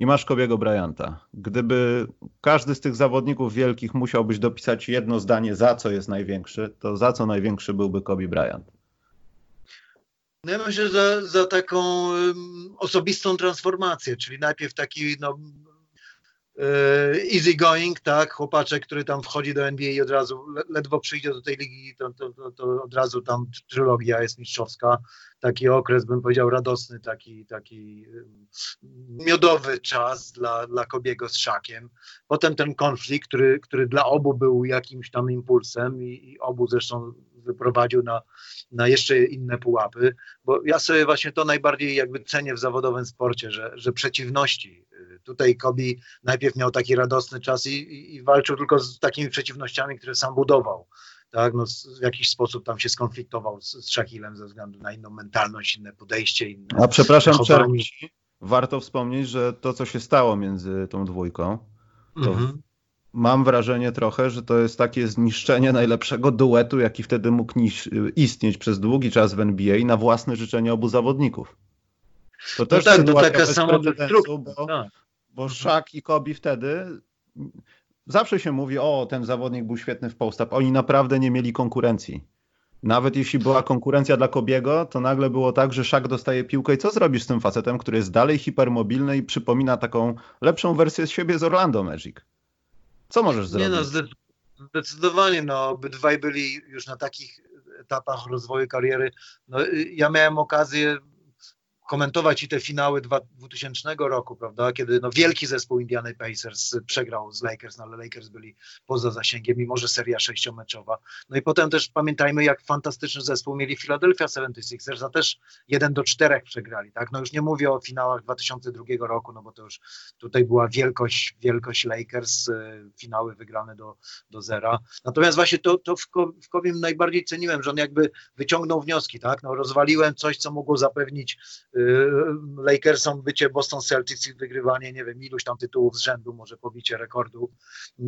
i masz Kobiego Bryanta. Gdyby każdy z tych zawodników wielkich musiałbyś dopisać jedno zdanie, za co jest największy, to za co największy byłby Kobe Bryant? No ja myślę, że za, za taką um, osobistą transformację, czyli najpierw taki no, E, easy going, tak, chłopaczek, który tam wchodzi do NBA i od razu, ledwo przyjdzie do tej ligi, to, to, to, to od razu tam trylogia jest mistrzowska, taki okres, bym powiedział, radosny, taki, taki miodowy czas dla, dla Kobiego z Szakiem. Potem ten konflikt, który, który dla obu był jakimś tam impulsem i, i obu zresztą wyprowadził na, na jeszcze inne pułapy, bo ja sobie właśnie to najbardziej jakby cenię w zawodowym sporcie, że, że przeciwności Tutaj Kobi najpierw miał taki radosny czas i, i, i walczył tylko z takimi przeciwnościami, które sam budował. Tak, no, w jakiś sposób tam się skonfliktował z, z Shakilem ze względu na inną mentalność, inne podejście. Inne A przepraszam, przerwci. Warto wspomnieć, że to, co się stało między tą dwójką, to mhm. Mam wrażenie trochę, że to jest takie zniszczenie najlepszego duetu, jaki wtedy mógł istnieć przez długi czas w NBA na własne życzenie obu zawodników. To no też tak, to taka sama bo, tak bo Szak i Kobi wtedy zawsze się mówi, o ten zawodnik był świetny w post-up. Oni naprawdę nie mieli konkurencji. Nawet jeśli była konkurencja dla Kobiego, to nagle było tak, że Szak dostaje piłkę i co zrobisz z tym facetem, który jest dalej hipermobilny i przypomina taką lepszą wersję z siebie z Orlando Magic? Co możesz zrobić? Nie no, zdecydowanie, no, obydwaj byli już na takich etapach rozwoju kariery. No, ja miałem okazję komentować i te finały 2000 roku, prawda, kiedy no, wielki zespół Indiana Pacers przegrał z Lakers, no, ale Lakers byli poza zasięgiem, mimo że seria sześciomeczowa. No i potem też pamiętajmy, jak fantastyczny zespół mieli Philadelphia 76ers, a też 1 do 4 przegrali, tak, no już nie mówię o finałach 2002 roku, no bo to już tutaj była wielkość, wielkość Lakers, e, finały wygrane do, do zera. Natomiast właśnie to, to w, w Kowim najbardziej ceniłem, że on jakby wyciągnął wnioski, tak, no rozwaliłem coś, co mogło zapewnić Lakersom bycie Boston Celtics i wygrywanie, nie wiem, iluś tam tytułów z rzędu, może pobicie rekordu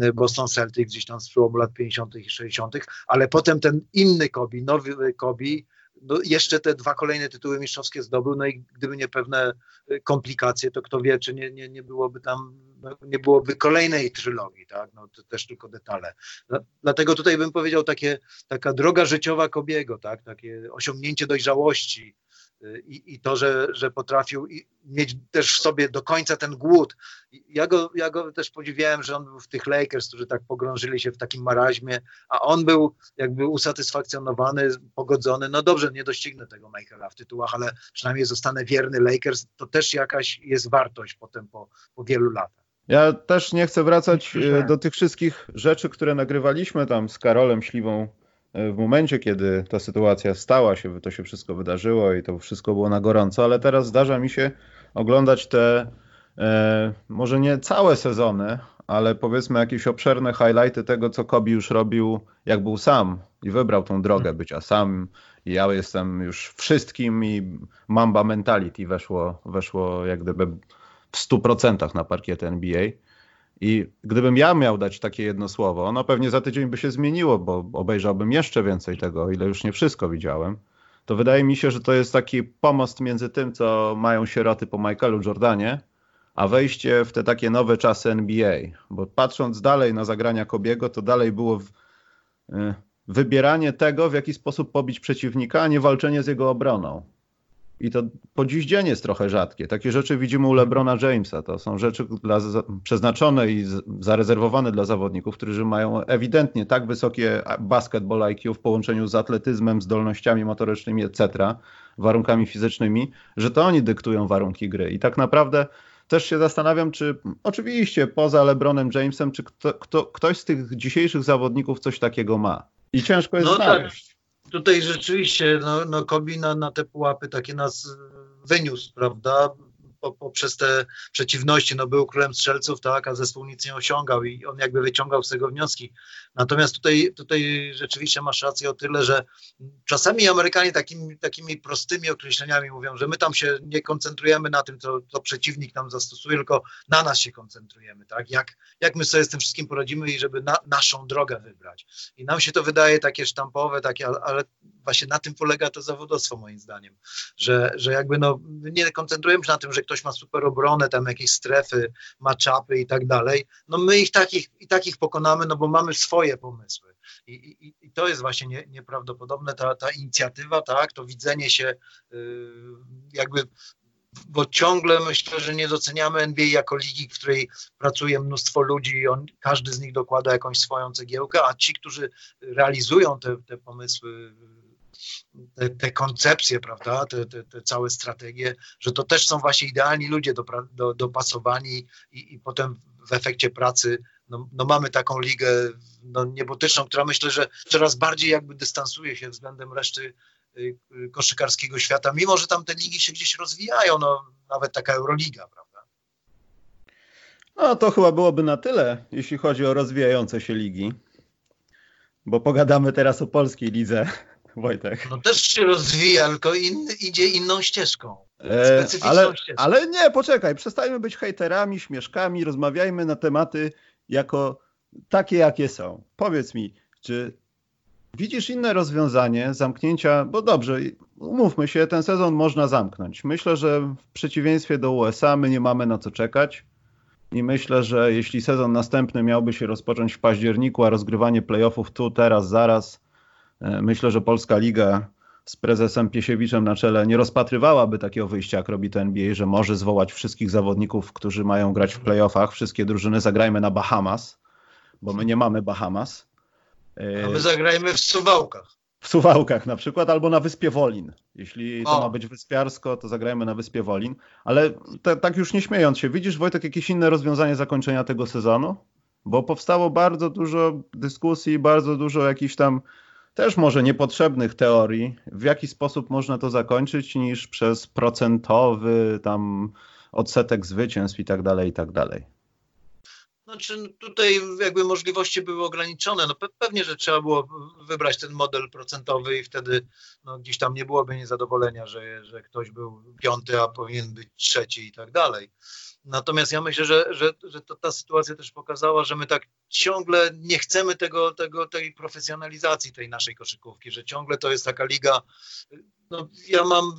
y, Boston Celtics gdzieś tam z przełomu lat 50. i 60., ale potem ten inny Kobi, nowy Kobi, no jeszcze te dwa kolejne tytuły mistrzowskie zdobył, no i gdyby nie pewne y, komplikacje, to kto wie, czy nie, nie, nie byłoby tam, no, nie byłoby kolejnej trylogii, tak, no to też tylko detale. Dlatego tutaj bym powiedział takie, taka droga życiowa Kobiego, tak, takie osiągnięcie dojrzałości, i, i to, że, że potrafił mieć też w sobie do końca ten głód. Ja go, ja go też podziwiałem, że on był w tych Lakers, którzy tak pogrążyli się w takim maraźmie, a on był jakby usatysfakcjonowany, pogodzony. No dobrze, nie doścignę tego Michaela w tytułach, ale przynajmniej zostanę wierny Lakers. To też jakaś jest wartość potem po, po wielu latach. Ja też nie chcę wracać e, do tych wszystkich rzeczy, które nagrywaliśmy tam z Karolem Śliwą w momencie, kiedy ta sytuacja stała się, to się wszystko wydarzyło i to wszystko było na gorąco, ale teraz zdarza mi się oglądać te, e, może nie całe sezony, ale powiedzmy jakieś obszerne highlighty tego, co Kobi już robił, jak był sam i wybrał tą drogę bycia sam. I ja jestem już wszystkim i Mamba Mentality weszło, weszło jak gdyby w 100% na parkiet NBA. I gdybym ja miał dać takie jedno słowo, no pewnie za tydzień by się zmieniło, bo obejrzałbym jeszcze więcej tego, ile już nie wszystko widziałem. To wydaje mi się, że to jest taki pomost między tym, co mają sieroty po Michaelu Jordanie, a wejście w te takie nowe czasy NBA. Bo patrząc dalej na zagrania Kobiego, to dalej było w, y, wybieranie tego, w jaki sposób pobić przeciwnika, a nie walczenie z jego obroną. I to po dziś dzień jest trochę rzadkie. Takie rzeczy widzimy u LeBrona Jamesa. To są rzeczy dla, przeznaczone i zarezerwowane dla zawodników, którzy mają ewidentnie tak wysokie basketball IQ w połączeniu z atletyzmem, zdolnościami motorycznymi, etc., warunkami fizycznymi, że to oni dyktują warunki gry. I tak naprawdę też się zastanawiam, czy oczywiście poza LeBronem Jamesem, czy kto, kto, ktoś z tych dzisiejszych zawodników coś takiego ma. I ciężko jest no tak. znaleźć. Tak tutaj rzeczywiście no, no na, na te pułapy takie nas wyniósł, prawda? Po, poprzez te przeciwności, no był królem strzelców, tak, a zespół nic nie osiągał i on jakby wyciągał z tego wnioski. Natomiast tutaj, tutaj rzeczywiście masz rację o tyle, że czasami Amerykanie takimi, takimi prostymi określeniami mówią, że my tam się nie koncentrujemy na tym, co, co przeciwnik nam zastosuje, tylko na nas się koncentrujemy, tak, jak, jak my sobie z tym wszystkim poradzimy i żeby na, naszą drogę wybrać. I nam się to wydaje takie sztampowe, takie, ale właśnie na tym polega to zawodowstwo moim zdaniem, że, że jakby no, nie koncentrujemy się na tym, że ktoś ma super obronę, tam jakieś strefy, maczapy i tak dalej, no my ich takich, i takich pokonamy, no bo mamy swoje pomysły. I, i, i to jest właśnie nie, nieprawdopodobne, ta, ta inicjatywa, tak, to widzenie się yy, jakby bo ciągle myślę, że nie doceniamy NBA jako ligi, w której pracuje mnóstwo ludzi i on, każdy z nich dokłada jakąś swoją cegiełkę, a ci, którzy realizują te, te pomysły te, te koncepcje, prawda, te, te, te, całe strategie, że to też są właśnie idealni ludzie do, do, dopasowani i, i potem w efekcie pracy no, no mamy taką ligę no, niebotyczną, która myślę, że coraz bardziej jakby dystansuje się względem reszty y, y, koszykarskiego świata, mimo że tam te ligi się gdzieś rozwijają, no nawet taka Euroliga, prawda? No to chyba byłoby na tyle, jeśli chodzi o rozwijające się ligi, bo pogadamy teraz o polskiej lidze. Wojtek. No też się rozwija, tylko in, idzie inną ścieżką. E, ale, ścieżką. ale nie, poczekaj, przestajmy być hejterami, śmieszkami, rozmawiajmy na tematy jako takie, jakie są. Powiedz mi, czy widzisz inne rozwiązanie zamknięcia, bo dobrze, umówmy się, ten sezon można zamknąć. Myślę, że w przeciwieństwie do USA my nie mamy na co czekać. I myślę, że jeśli sezon następny miałby się rozpocząć w październiku, a rozgrywanie playoffów tu, teraz, zaraz, myślę, że Polska Liga z prezesem Piesiewiczem na czele nie rozpatrywałaby takiego wyjścia, jak robi to NBA, że może zwołać wszystkich zawodników, którzy mają grać w playoffach, wszystkie drużyny, zagrajmy na Bahamas, bo my nie mamy Bahamas. E, A my zagrajmy w Suwałkach. W Suwałkach na przykład, albo na Wyspie Wolin. Jeśli to o. ma być wyspiarsko, to zagrajmy na Wyspie Wolin. Ale te, tak już nie śmiejąc się, widzisz Wojtek jakieś inne rozwiązanie zakończenia tego sezonu? Bo powstało bardzo dużo dyskusji, bardzo dużo jakichś tam też może niepotrzebnych teorii, w jaki sposób można to zakończyć, niż przez procentowy tam odsetek zwycięstw i tak dalej, i tak dalej. Znaczy tutaj jakby możliwości były ograniczone. No pewnie, że trzeba było wybrać ten model procentowy i wtedy no, gdzieś tam nie byłoby niezadowolenia, że, że ktoś był piąty, a powinien być trzeci i tak dalej. Natomiast ja myślę, że, że, że to, ta sytuacja też pokazała, że my tak ciągle nie chcemy tego, tego, tej profesjonalizacji tej naszej koszykówki, że ciągle to jest taka liga. No, ja mam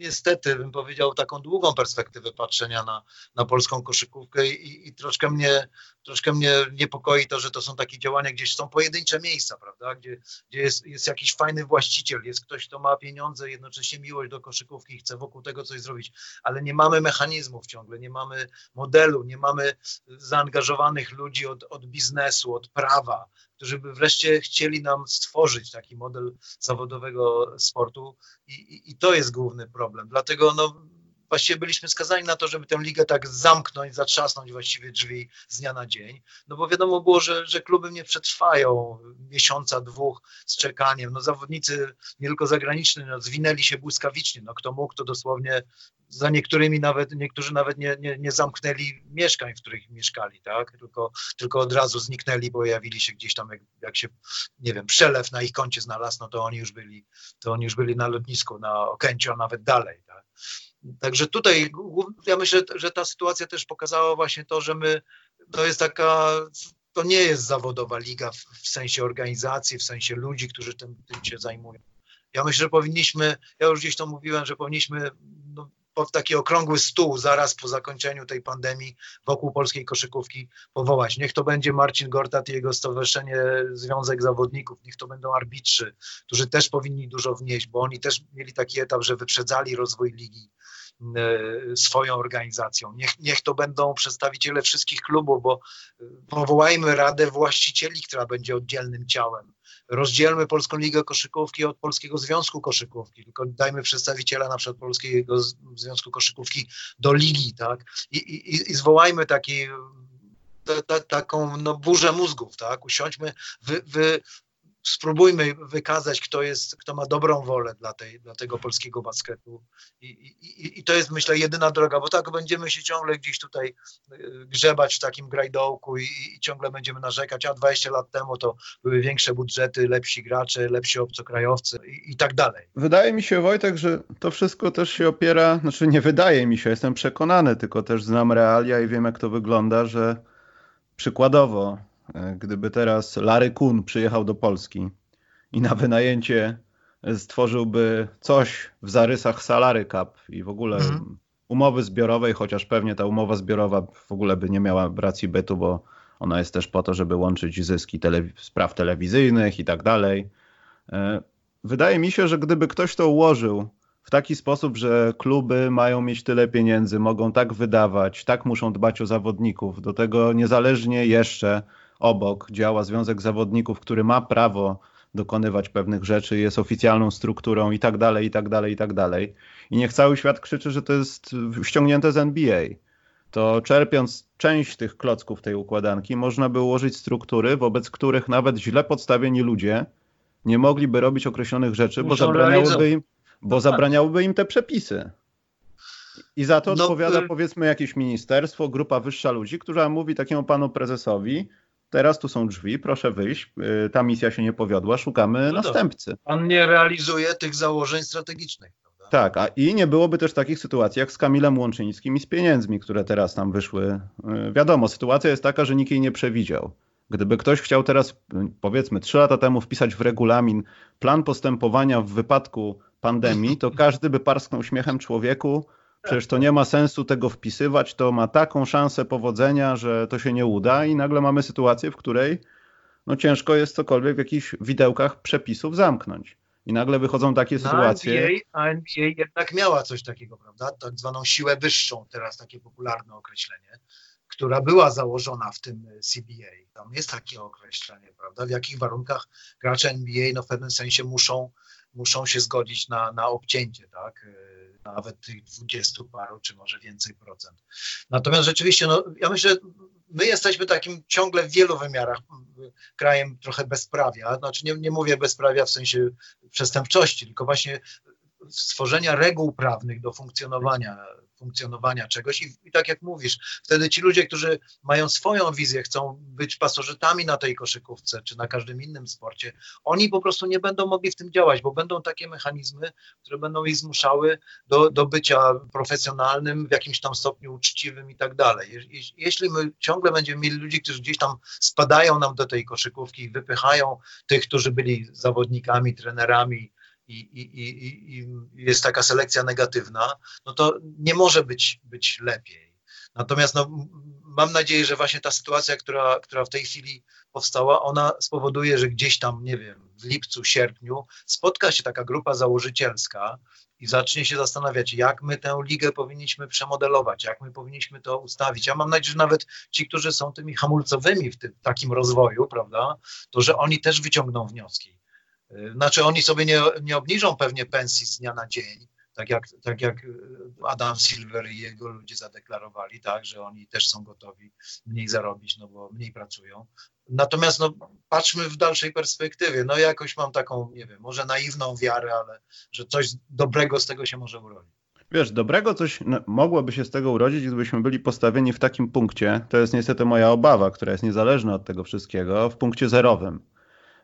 niestety, bym powiedział, taką długą perspektywę patrzenia na, na polską koszykówkę i, i troszkę, mnie, troszkę mnie niepokoi to, że to są takie działania, gdzieś są pojedyncze miejsca, prawda, gdzie, gdzie jest, jest jakiś fajny właściciel, jest ktoś, kto ma pieniądze, jednocześnie miłość do koszykówki chce wokół tego coś zrobić, ale nie mamy mechanizmów ciągle, nie mamy modelu, nie mamy zaangażowanych ludzi od, od biznesu, od prawa, którzy by wreszcie chcieli nam stworzyć taki model zawodowego sportu i, i, i to jest główny problem. Dlatego no, właściwie byliśmy skazani na to, żeby tę ligę tak zamknąć, zatrzasnąć właściwie drzwi z dnia na dzień, no bo wiadomo było, że, że kluby nie przetrwają miesiąca, dwóch z czekaniem. No zawodnicy nie tylko zagraniczni, no, zwinęli się błyskawicznie, no kto mógł, to dosłownie za niektórymi nawet, niektórzy nawet nie, nie, nie zamknęli mieszkań, w których mieszkali, tak, tylko, tylko od razu zniknęli, bo jawili się gdzieś tam, jak, jak się, nie wiem, przelew na ich koncie znalazł, no to oni już byli, to oni już byli na lotnisku, na Okęciu, a nawet dalej, tak. Także tutaj ja myślę, że ta sytuacja też pokazała właśnie to, że my, to jest taka, to nie jest zawodowa liga w, w sensie organizacji, w sensie ludzi, którzy tym, tym się zajmują. Ja myślę, że powinniśmy, ja już gdzieś to mówiłem, że powinniśmy no, pod taki okrągły stół zaraz po zakończeniu tej pandemii wokół polskiej koszykówki powołać. Niech to będzie Marcin Gortat i jego stowarzyszenie Związek Zawodników, niech to będą arbitrzy, którzy też powinni dużo wnieść, bo oni też mieli taki etap, że wyprzedzali rozwój ligi E, swoją organizacją. Niech, niech to będą przedstawiciele wszystkich klubów, bo e, powołajmy Radę Właścicieli, która będzie oddzielnym ciałem. Rozdzielmy Polską Ligę Koszykówki od Polskiego Związku Koszykówki, tylko dajmy przedstawiciela na przykład Polskiego Związku Koszykówki do ligi, tak? I, i, i zwołajmy taki, ta, ta, taką no, burzę mózgów, tak? Usiądźmy, wy, wy spróbujmy wykazać, kto, jest, kto ma dobrą wolę dla, tej, dla tego polskiego basketu. I, i, I to jest, myślę, jedyna droga, bo tak będziemy się ciągle gdzieś tutaj y, grzebać w takim grajdołku i, i ciągle będziemy narzekać, a 20 lat temu to były większe budżety, lepsi gracze, lepsi obcokrajowcy i, i tak dalej. Wydaje mi się, Wojtek, że to wszystko też się opiera, znaczy nie wydaje mi się, jestem przekonany, tylko też znam realia i wiem, jak to wygląda, że przykładowo gdyby teraz Larry Kuhn przyjechał do Polski i na wynajęcie stworzyłby coś w zarysach Salary Cup i w ogóle mhm. umowy zbiorowej, chociaż pewnie ta umowa zbiorowa w ogóle by nie miała racji bytu, bo ona jest też po to, żeby łączyć zyski telew spraw telewizyjnych i tak dalej. E, wydaje mi się, że gdyby ktoś to ułożył w taki sposób, że kluby mają mieć tyle pieniędzy, mogą tak wydawać, tak muszą dbać o zawodników, do tego niezależnie jeszcze obok działa Związek Zawodników, który ma prawo dokonywać pewnych rzeczy, jest oficjalną strukturą i tak dalej, i tak dalej, i tak dalej. I niech cały świat krzyczy, że to jest ściągnięte z NBA. To czerpiąc część tych klocków tej układanki, można by ułożyć struktury, wobec których nawet źle podstawieni ludzie nie mogliby robić określonych rzeczy, bo zabraniałoby, im, bo no zabraniałoby im te przepisy. I za to no, odpowiada y- powiedzmy jakieś ministerstwo, grupa wyższa ludzi, która mówi takiemu panu prezesowi, teraz tu są drzwi, proszę wyjść, y, ta misja się nie powiodła, szukamy no następcy. On nie realizuje tych założeń strategicznych. Prawda? Tak, a i nie byłoby też takich sytuacji jak z Kamilem Łączyńskim i z pieniędzmi, które teraz tam wyszły. Y, wiadomo, sytuacja jest taka, że nikt jej nie przewidział. Gdyby ktoś chciał teraz, powiedzmy, trzy lata temu wpisać w regulamin plan postępowania w wypadku pandemii, to każdy by parsknął śmiechem człowieku, Przecież to nie ma sensu tego wpisywać, to ma taką szansę powodzenia, że to się nie uda i nagle mamy sytuację, w której no ciężko jest cokolwiek w jakichś widełkach przepisów zamknąć. I nagle wychodzą takie Na sytuacje. NBA, a NBA jednak miała coś takiego, prawda? Tak zwaną siłę wyższą, teraz takie popularne określenie, która była założona w tym CBA. Tam jest takie określenie, prawda? W jakich warunkach gracze NBA no w pewnym sensie muszą, muszą się zgodzić na, na obcięcie, tak? nawet tych dwudziestu paru, czy może więcej procent. Natomiast rzeczywiście, no, ja myślę, my jesteśmy takim ciągle w wielu wymiarach krajem trochę bezprawia. Znaczy nie, nie mówię bezprawia w sensie przestępczości, tylko właśnie stworzenia reguł prawnych do funkcjonowania funkcjonowania czegoś I, i tak jak mówisz, wtedy ci ludzie, którzy mają swoją wizję, chcą być pasożytami na tej koszykówce czy na każdym innym sporcie, oni po prostu nie będą mogli w tym działać, bo będą takie mechanizmy, które będą ich zmuszały do, do bycia profesjonalnym, w jakimś tam stopniu uczciwym i tak dalej. Je, jeśli my ciągle będziemy mieli ludzi, którzy gdzieś tam spadają nam do tej koszykówki i wypychają tych, którzy byli zawodnikami, trenerami, i, i, i, i jest taka selekcja negatywna, no to nie może być, być lepiej. Natomiast no, mam nadzieję, że właśnie ta sytuacja, która, która w tej chwili powstała, ona spowoduje, że gdzieś tam, nie wiem, w lipcu, sierpniu spotka się taka grupa założycielska i zacznie się zastanawiać, jak my tę ligę powinniśmy przemodelować, jak my powinniśmy to ustawić. Ja mam nadzieję, że nawet ci, którzy są tymi hamulcowymi w tym, takim rozwoju, prawda, to że oni też wyciągną wnioski. Znaczy oni sobie nie, nie obniżą pewnie pensji z dnia na dzień, tak jak, tak jak Adam Silver i jego ludzie zadeklarowali, tak, że oni też są gotowi mniej zarobić, no bo mniej pracują. Natomiast no, patrzmy w dalszej perspektywie. No jakoś mam taką, nie wiem, może naiwną wiarę, ale że coś dobrego z tego się może urodzić. Wiesz, dobrego coś mogłoby się z tego urodzić, gdybyśmy byli postawieni w takim punkcie, to jest niestety moja obawa, która jest niezależna od tego wszystkiego, w punkcie zerowym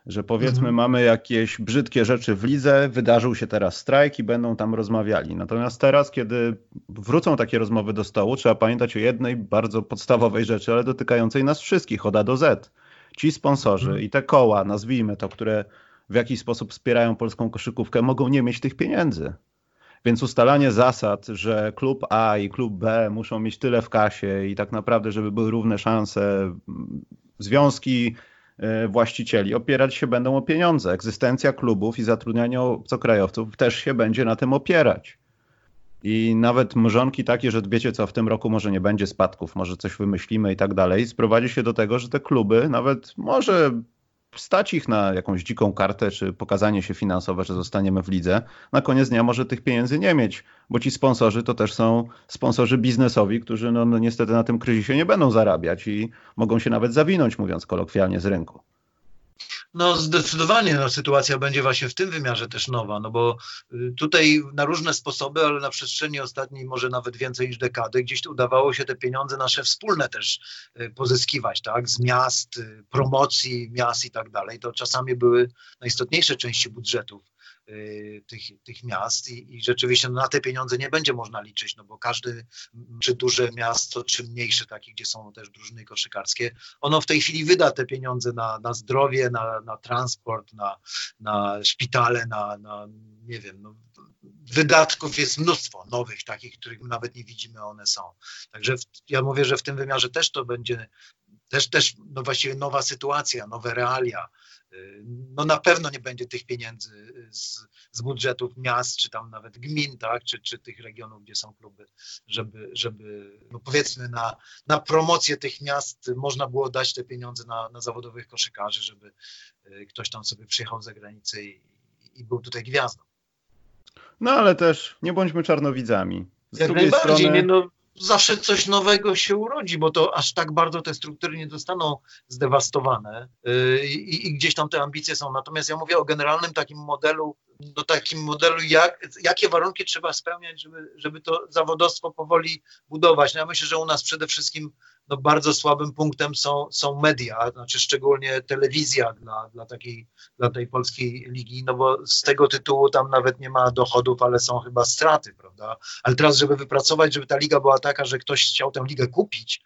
że powiedzmy mhm. mamy jakieś brzydkie rzeczy w lidze, wydarzył się teraz strajk i będą tam rozmawiali. Natomiast teraz, kiedy wrócą takie rozmowy do stołu, trzeba pamiętać o jednej bardzo podstawowej rzeczy, ale dotykającej nas wszystkich, od A do Z. Ci sponsorzy mhm. i te koła, nazwijmy to, które w jakiś sposób wspierają polską koszykówkę, mogą nie mieć tych pieniędzy. Więc ustalanie zasad, że klub A i klub B muszą mieć tyle w kasie i tak naprawdę, żeby były równe szanse, związki E, właścicieli opierać się będą o pieniądze. Egzystencja klubów i zatrudnianie obcokrajowców też się będzie na tym opierać. I nawet mrzonki takie, że wiecie co, w tym roku może nie będzie spadków, może coś wymyślimy i tak dalej, sprowadzi się do tego, że te kluby nawet może stać ich na jakąś dziką kartę, czy pokazanie się finansowe, że zostaniemy w lidze, na koniec dnia może tych pieniędzy nie mieć, bo ci sponsorzy to też są sponsorzy biznesowi, którzy no, no niestety na tym kryzysie nie będą zarabiać i mogą się nawet zawinąć, mówiąc kolokwialnie, z rynku. No zdecydowanie no, sytuacja będzie właśnie w tym wymiarze też nowa, no bo y, tutaj na różne sposoby, ale na przestrzeni ostatniej może nawet więcej niż dekady, gdzieś tu udawało się te pieniądze nasze wspólne też y, pozyskiwać, tak, z miast, y, promocji miast i tak dalej. To czasami były najistotniejsze części budżetów tych, tych miast i, i rzeczywiście no, na te pieniądze nie będzie można liczyć, no bo każdy, czy duże miasto, czy mniejsze takie, gdzie są też drużyny koszykarskie, ono w tej chwili wyda te pieniądze na, na zdrowie, na, na transport, na, na szpitale, na, na nie wiem, no, wydatków jest mnóstwo nowych, takich, których nawet nie widzimy, one są. Także w, ja mówię, że w tym wymiarze też to będzie też, też no właściwie nowa sytuacja, nowe realia, no na pewno nie będzie tych pieniędzy z, z budżetów miast, czy tam nawet gmin, tak, czy, czy tych regionów, gdzie są kluby, żeby, żeby no powiedzmy na, na promocję tych miast można było dać te pieniądze na, na zawodowych koszykarzy, żeby e, ktoś tam sobie przyjechał za granicę i, i był tutaj gwiazdą. No ale też nie bądźmy czarnowidzami. Z Jak najbardziej, strony... nie, no, zawsze coś nowego się urodzi, bo to aż tak bardzo te struktury nie zostaną zdewastowane yy, i, i gdzieś tam te ambicje są. Natomiast ja mówię o generalnym takim modelu, do takim modelu, jak, jakie warunki trzeba spełniać, żeby, żeby to zawodowstwo powoli budować. No ja myślę, że u nas przede wszystkim no, bardzo słabym punktem są, są media, znaczy szczególnie telewizja dla, dla, takiej, dla tej polskiej ligi, no bo z tego tytułu tam nawet nie ma dochodów, ale są chyba straty, prawda? Ale teraz, żeby wypracować, żeby ta liga była taka, że ktoś chciał tę ligę kupić,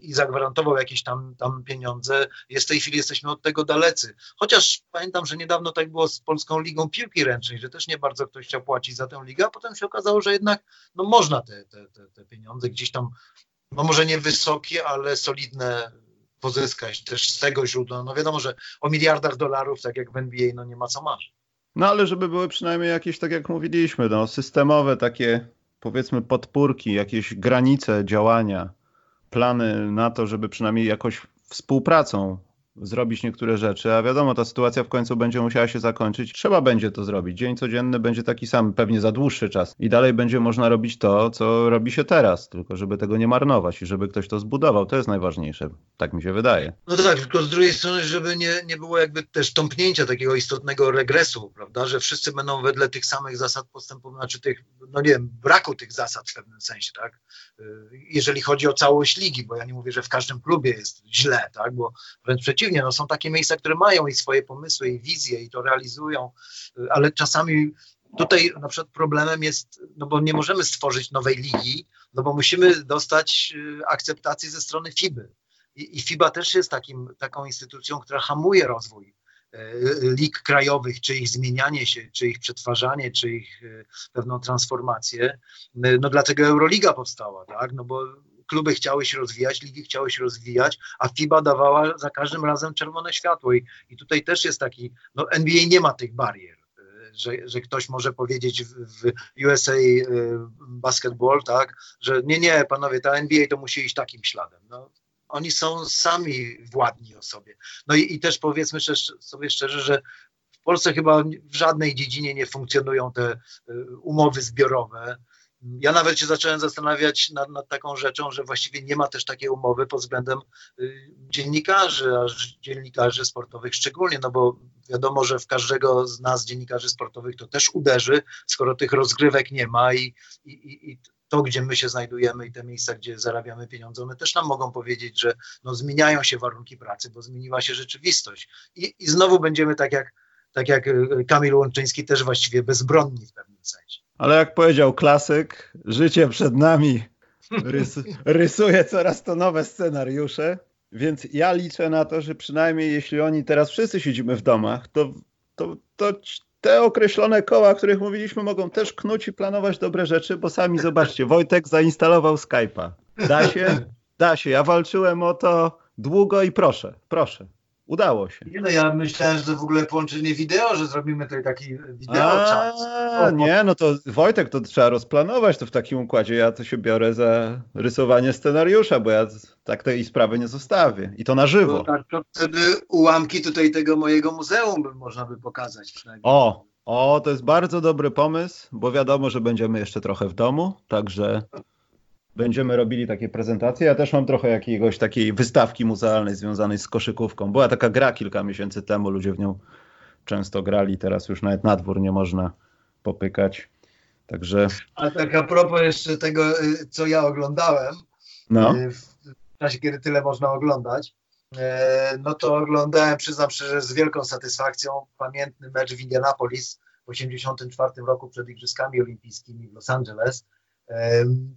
i zagwarantował jakieś tam, tam pieniądze. Jest w tej chwili jesteśmy od tego dalecy. Chociaż pamiętam, że niedawno tak było z Polską Ligą Piłki Ręcznej, że też nie bardzo ktoś chciał płacić za tę ligę, a potem się okazało, że jednak no, można te, te, te, te pieniądze gdzieś tam no może nie wysokie, ale solidne pozyskać też z tego źródła. No wiadomo, że o miliardach dolarów, tak jak w NBA, no nie ma co masz. No ale żeby były przynajmniej jakieś, tak jak mówiliśmy, no, systemowe takie powiedzmy podpórki, jakieś granice działania, plany na to, żeby przynajmniej jakoś współpracą zrobić niektóre rzeczy, a wiadomo, ta sytuacja w końcu będzie musiała się zakończyć. Trzeba będzie to zrobić. Dzień codzienny będzie taki sam, pewnie za dłuższy czas. I dalej będzie można robić to, co robi się teraz, tylko żeby tego nie marnować i żeby ktoś to zbudował. To jest najważniejsze. Tak mi się wydaje. No tak, tylko z drugiej strony, żeby nie, nie było jakby też tąpnięcia takiego istotnego regresu, prawda, że wszyscy będą wedle tych samych zasad postępować, znaczy tych, no nie wiem, braku tych zasad w pewnym sensie, tak, jeżeli chodzi o całość ligi, bo ja nie mówię, że w każdym klubie jest źle, tak, bo wręcz przeciwnie, przeciwnie, no są takie miejsca, które mają i swoje pomysły, i wizje, i to realizują, ale czasami tutaj na przykład problemem jest, no bo nie możemy stworzyć nowej ligi, no bo musimy dostać y, akceptacji ze strony FIBY. I, i FIBA też jest takim, taką instytucją, która hamuje rozwój y, lig krajowych, czy ich zmienianie się, czy ich przetwarzanie, czy ich y, pewną transformację. No dlatego Euroliga powstała, tak? No bo kluby chciały się rozwijać, ligi chciały się rozwijać, a FIBA dawała za każdym razem czerwone światło. I, i tutaj też jest taki, no NBA nie ma tych barier. Że, że ktoś może powiedzieć w, USA y, basketball, tak, że nie, nie, panowie, ta NBA to musi iść takim śladem. No, oni są sami władni o sobie. No i, i też powiedzmy sobie szczerze, że w Polsce chyba w żadnej dziedzinie nie funkcjonują te y, umowy zbiorowe. Ja nawet się zacząłem zastanawiać nad, nad, taką rzeczą, że właściwie nie ma też takiej umowy pod względem y, dziennikarzy, a dziennikarzy sportowych szczególnie, no bo wiadomo, że w każdego z nas dziennikarzy sportowych to też uderzy, skoro tych rozgrywek nie ma i, i, i to, gdzie my się znajdujemy i te miejsca, gdzie zarabiamy pieniądze, one też nam mogą powiedzieć, że no, zmieniają się warunki pracy, bo zmieniła się rzeczywistość. I, i znowu będziemy tak jak, tak jak y, Kamil Łączyński, też właściwie bezbronni w pewnym sensie. Ale jak powiedział klasyk, życie przed nami rys (laughs) rysuje coraz to nowe scenariusze, więc ja liczę na to, że przynajmniej jeśli oni teraz wszyscy siedzimy w domach, to, to, to te określone koła, o których mówiliśmy, mogą też knuć i planować dobre rzeczy, bo sami zobaczcie, Wojtek zainstalował Skype'a. Da się? Da się. Ja walczyłem o to długo i proszę, proszę. Udało się. Nie no, ja myślałem, że to w ogóle połączenie wideo, że zrobimy tutaj taki wideo czas. Nie, no to Wojtek, to trzeba rozplanować to w takim układzie. Ja to się biorę za rysowanie scenariusza, bo ja tak tej sprawy nie zostawię. I to na żywo. No tak, to wtedy ułamki tutaj tego mojego muzeum by można by pokazać przynajmniej. O, o, to jest bardzo dobry pomysł, bo wiadomo, że będziemy jeszcze trochę w domu, także będziemy robili takie prezentacje. Ja też mam trochę jakiegoś takiej wystawki muzealnej związanej z koszykówką. Była taka gra kilka miesięcy temu, ludzie w nią często grali, teraz już nawet na dwór nie można popykać. Także... A tak a propos jeszcze tego, y, co ja oglądałem, no. Y, w czasie, kiedy tyle można oglądać, y, no to oglądałem, przyznam szczerze, z wielką satysfakcją pamiętny mecz w Indianapolis w 1984 roku przed Igrzyskami Olimpijskimi w Los Angeles.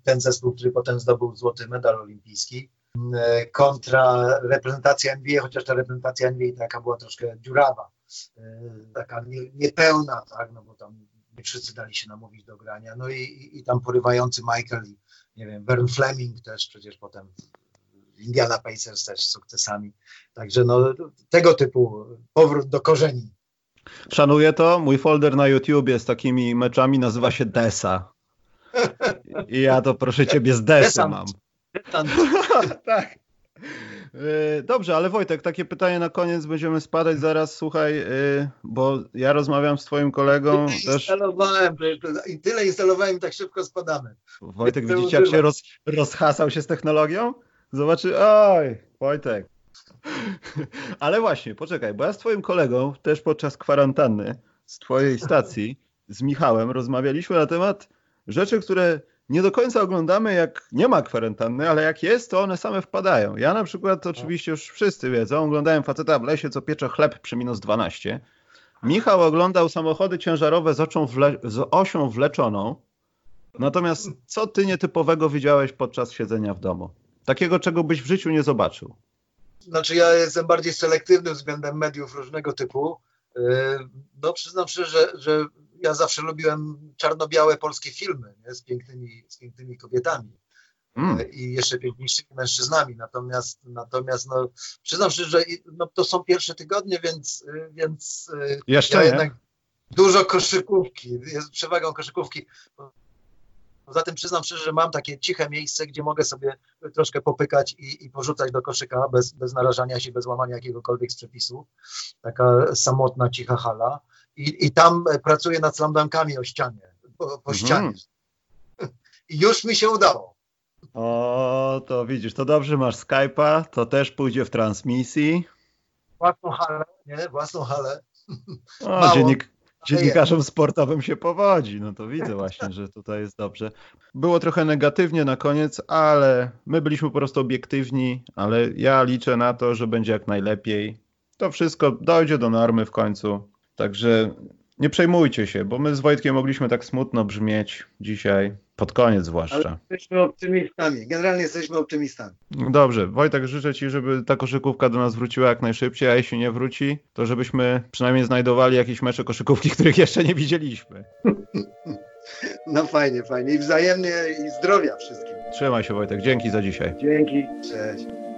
Ten zespół, który potem zdobył złoty medal olimpijski kontra reprezentacja NBA, chociaż ta reprezentacja NBA taka była troszkę dziurawa, taka niepełna, tak, no bo tam nie wszyscy dali się namówić do grania. No i, i, tam porywający Michael i nie wiem, Vern Fleming też przecież potem Indiana Pacers też z sukcesami. Także no, tego typu powrót do korzeni. Szanuję to. Mój folder na YouTube z takimi meczami nazywa się Desa. I ja to proszę ciebie z Desy mam. (laughs) tak. E, dobrze, ale Wojtek, takie pytanie na koniec, będziemy spadać zaraz, słuchaj, e, bo ja rozmawiam z twoim kolegą tyle też. Instalowałem, i tyle instalowałem i tak szybko spadamy. Wojtek, widzicie jak się roz, rozhasał się z technologią? Zobaczy, oj, Wojtek. (laughs) Ale właśnie, poczekaj, bo ja z twoim kolegą też podczas kwarantanny z twojej stacji, z Michałem, rozmawialiśmy na temat rzeczy, które nie do końca oglądamy, jak nie ma kwarantanny, ale jak jest, to one same wpadają. Ja na przykład, oczywiście już wszyscy wiedzą, oglądałem faceta w lesie, co piecze chleb przy minus 12. Michał oglądał samochody ciężarowe z, wle z osią wleczoną. Natomiast co ty nietypowego widziałeś podczas siedzenia w domu? Takiego, czego byś w życiu nie zobaczył. Znaczy ja jestem bardziej selektywny względem mediów różnego typu. Yy, no przyznam szczerze, że, że ja zawsze lubiłem czarno-białe polskie filmy nie? Z, pięknymi, z pięknymi kobietami. Mm. I jeszcze piękniejszymi mężczyznami. Natomiast, natomiast no, przyznam szczerze, że no, to są pierwsze tygodnie, więc, więc jeszcze ja jednak dużo koszykówki, jest przewagą koszykówki. Poza tym przyznam szczerze, że mam takie ciche miejsce, gdzie mogę sobie troszkę popykać i, i porzucać do koszyka bez, bez narażania się, bez łamania jakiegokolwiek z przepisów. Taka samotna, cicha hala i, i tam pracuję nad slamdankami o ścianie, po, po mhm. ścianie. I już mi się udało. O, to widzisz, to dobrze masz Skype'a, to też pójdzie w transmisji. Własną halę, nie? Własną halę. O, (laughs) dziennik, dziennikarzom sportowym się powodzi, no to widzę (laughs) właśnie, że tutaj jest dobrze. Było trochę negatywnie na koniec, ale my byliśmy po prostu obiektywni, ale ja liczę na to, że będzie jak najlepiej. To wszystko dojdzie do normy w końcu. Także nie przejmujcie się, bo my z Wojtkiem mogliśmy tak smutno brzmieć dzisiaj, pod koniec zwłaszcza. Ale jesteśmy optymistami, generalnie jesteśmy optymistami. Dobrze, Wojtek, życzę Ci, żeby ta koszykówka do nas wróciła jak najszybciej, a jeśli nie wróci, to żebyśmy przynajmniej znajdowali jakieś mecze koszykówki, (laughs) których jeszcze nie widzieliśmy. (laughs) No fajnie, fajnie i wzajemnie i zdrowia wszystkim. Trzymaj się Wojtek, dzięki za dzisiaj. Dzięki, cześć.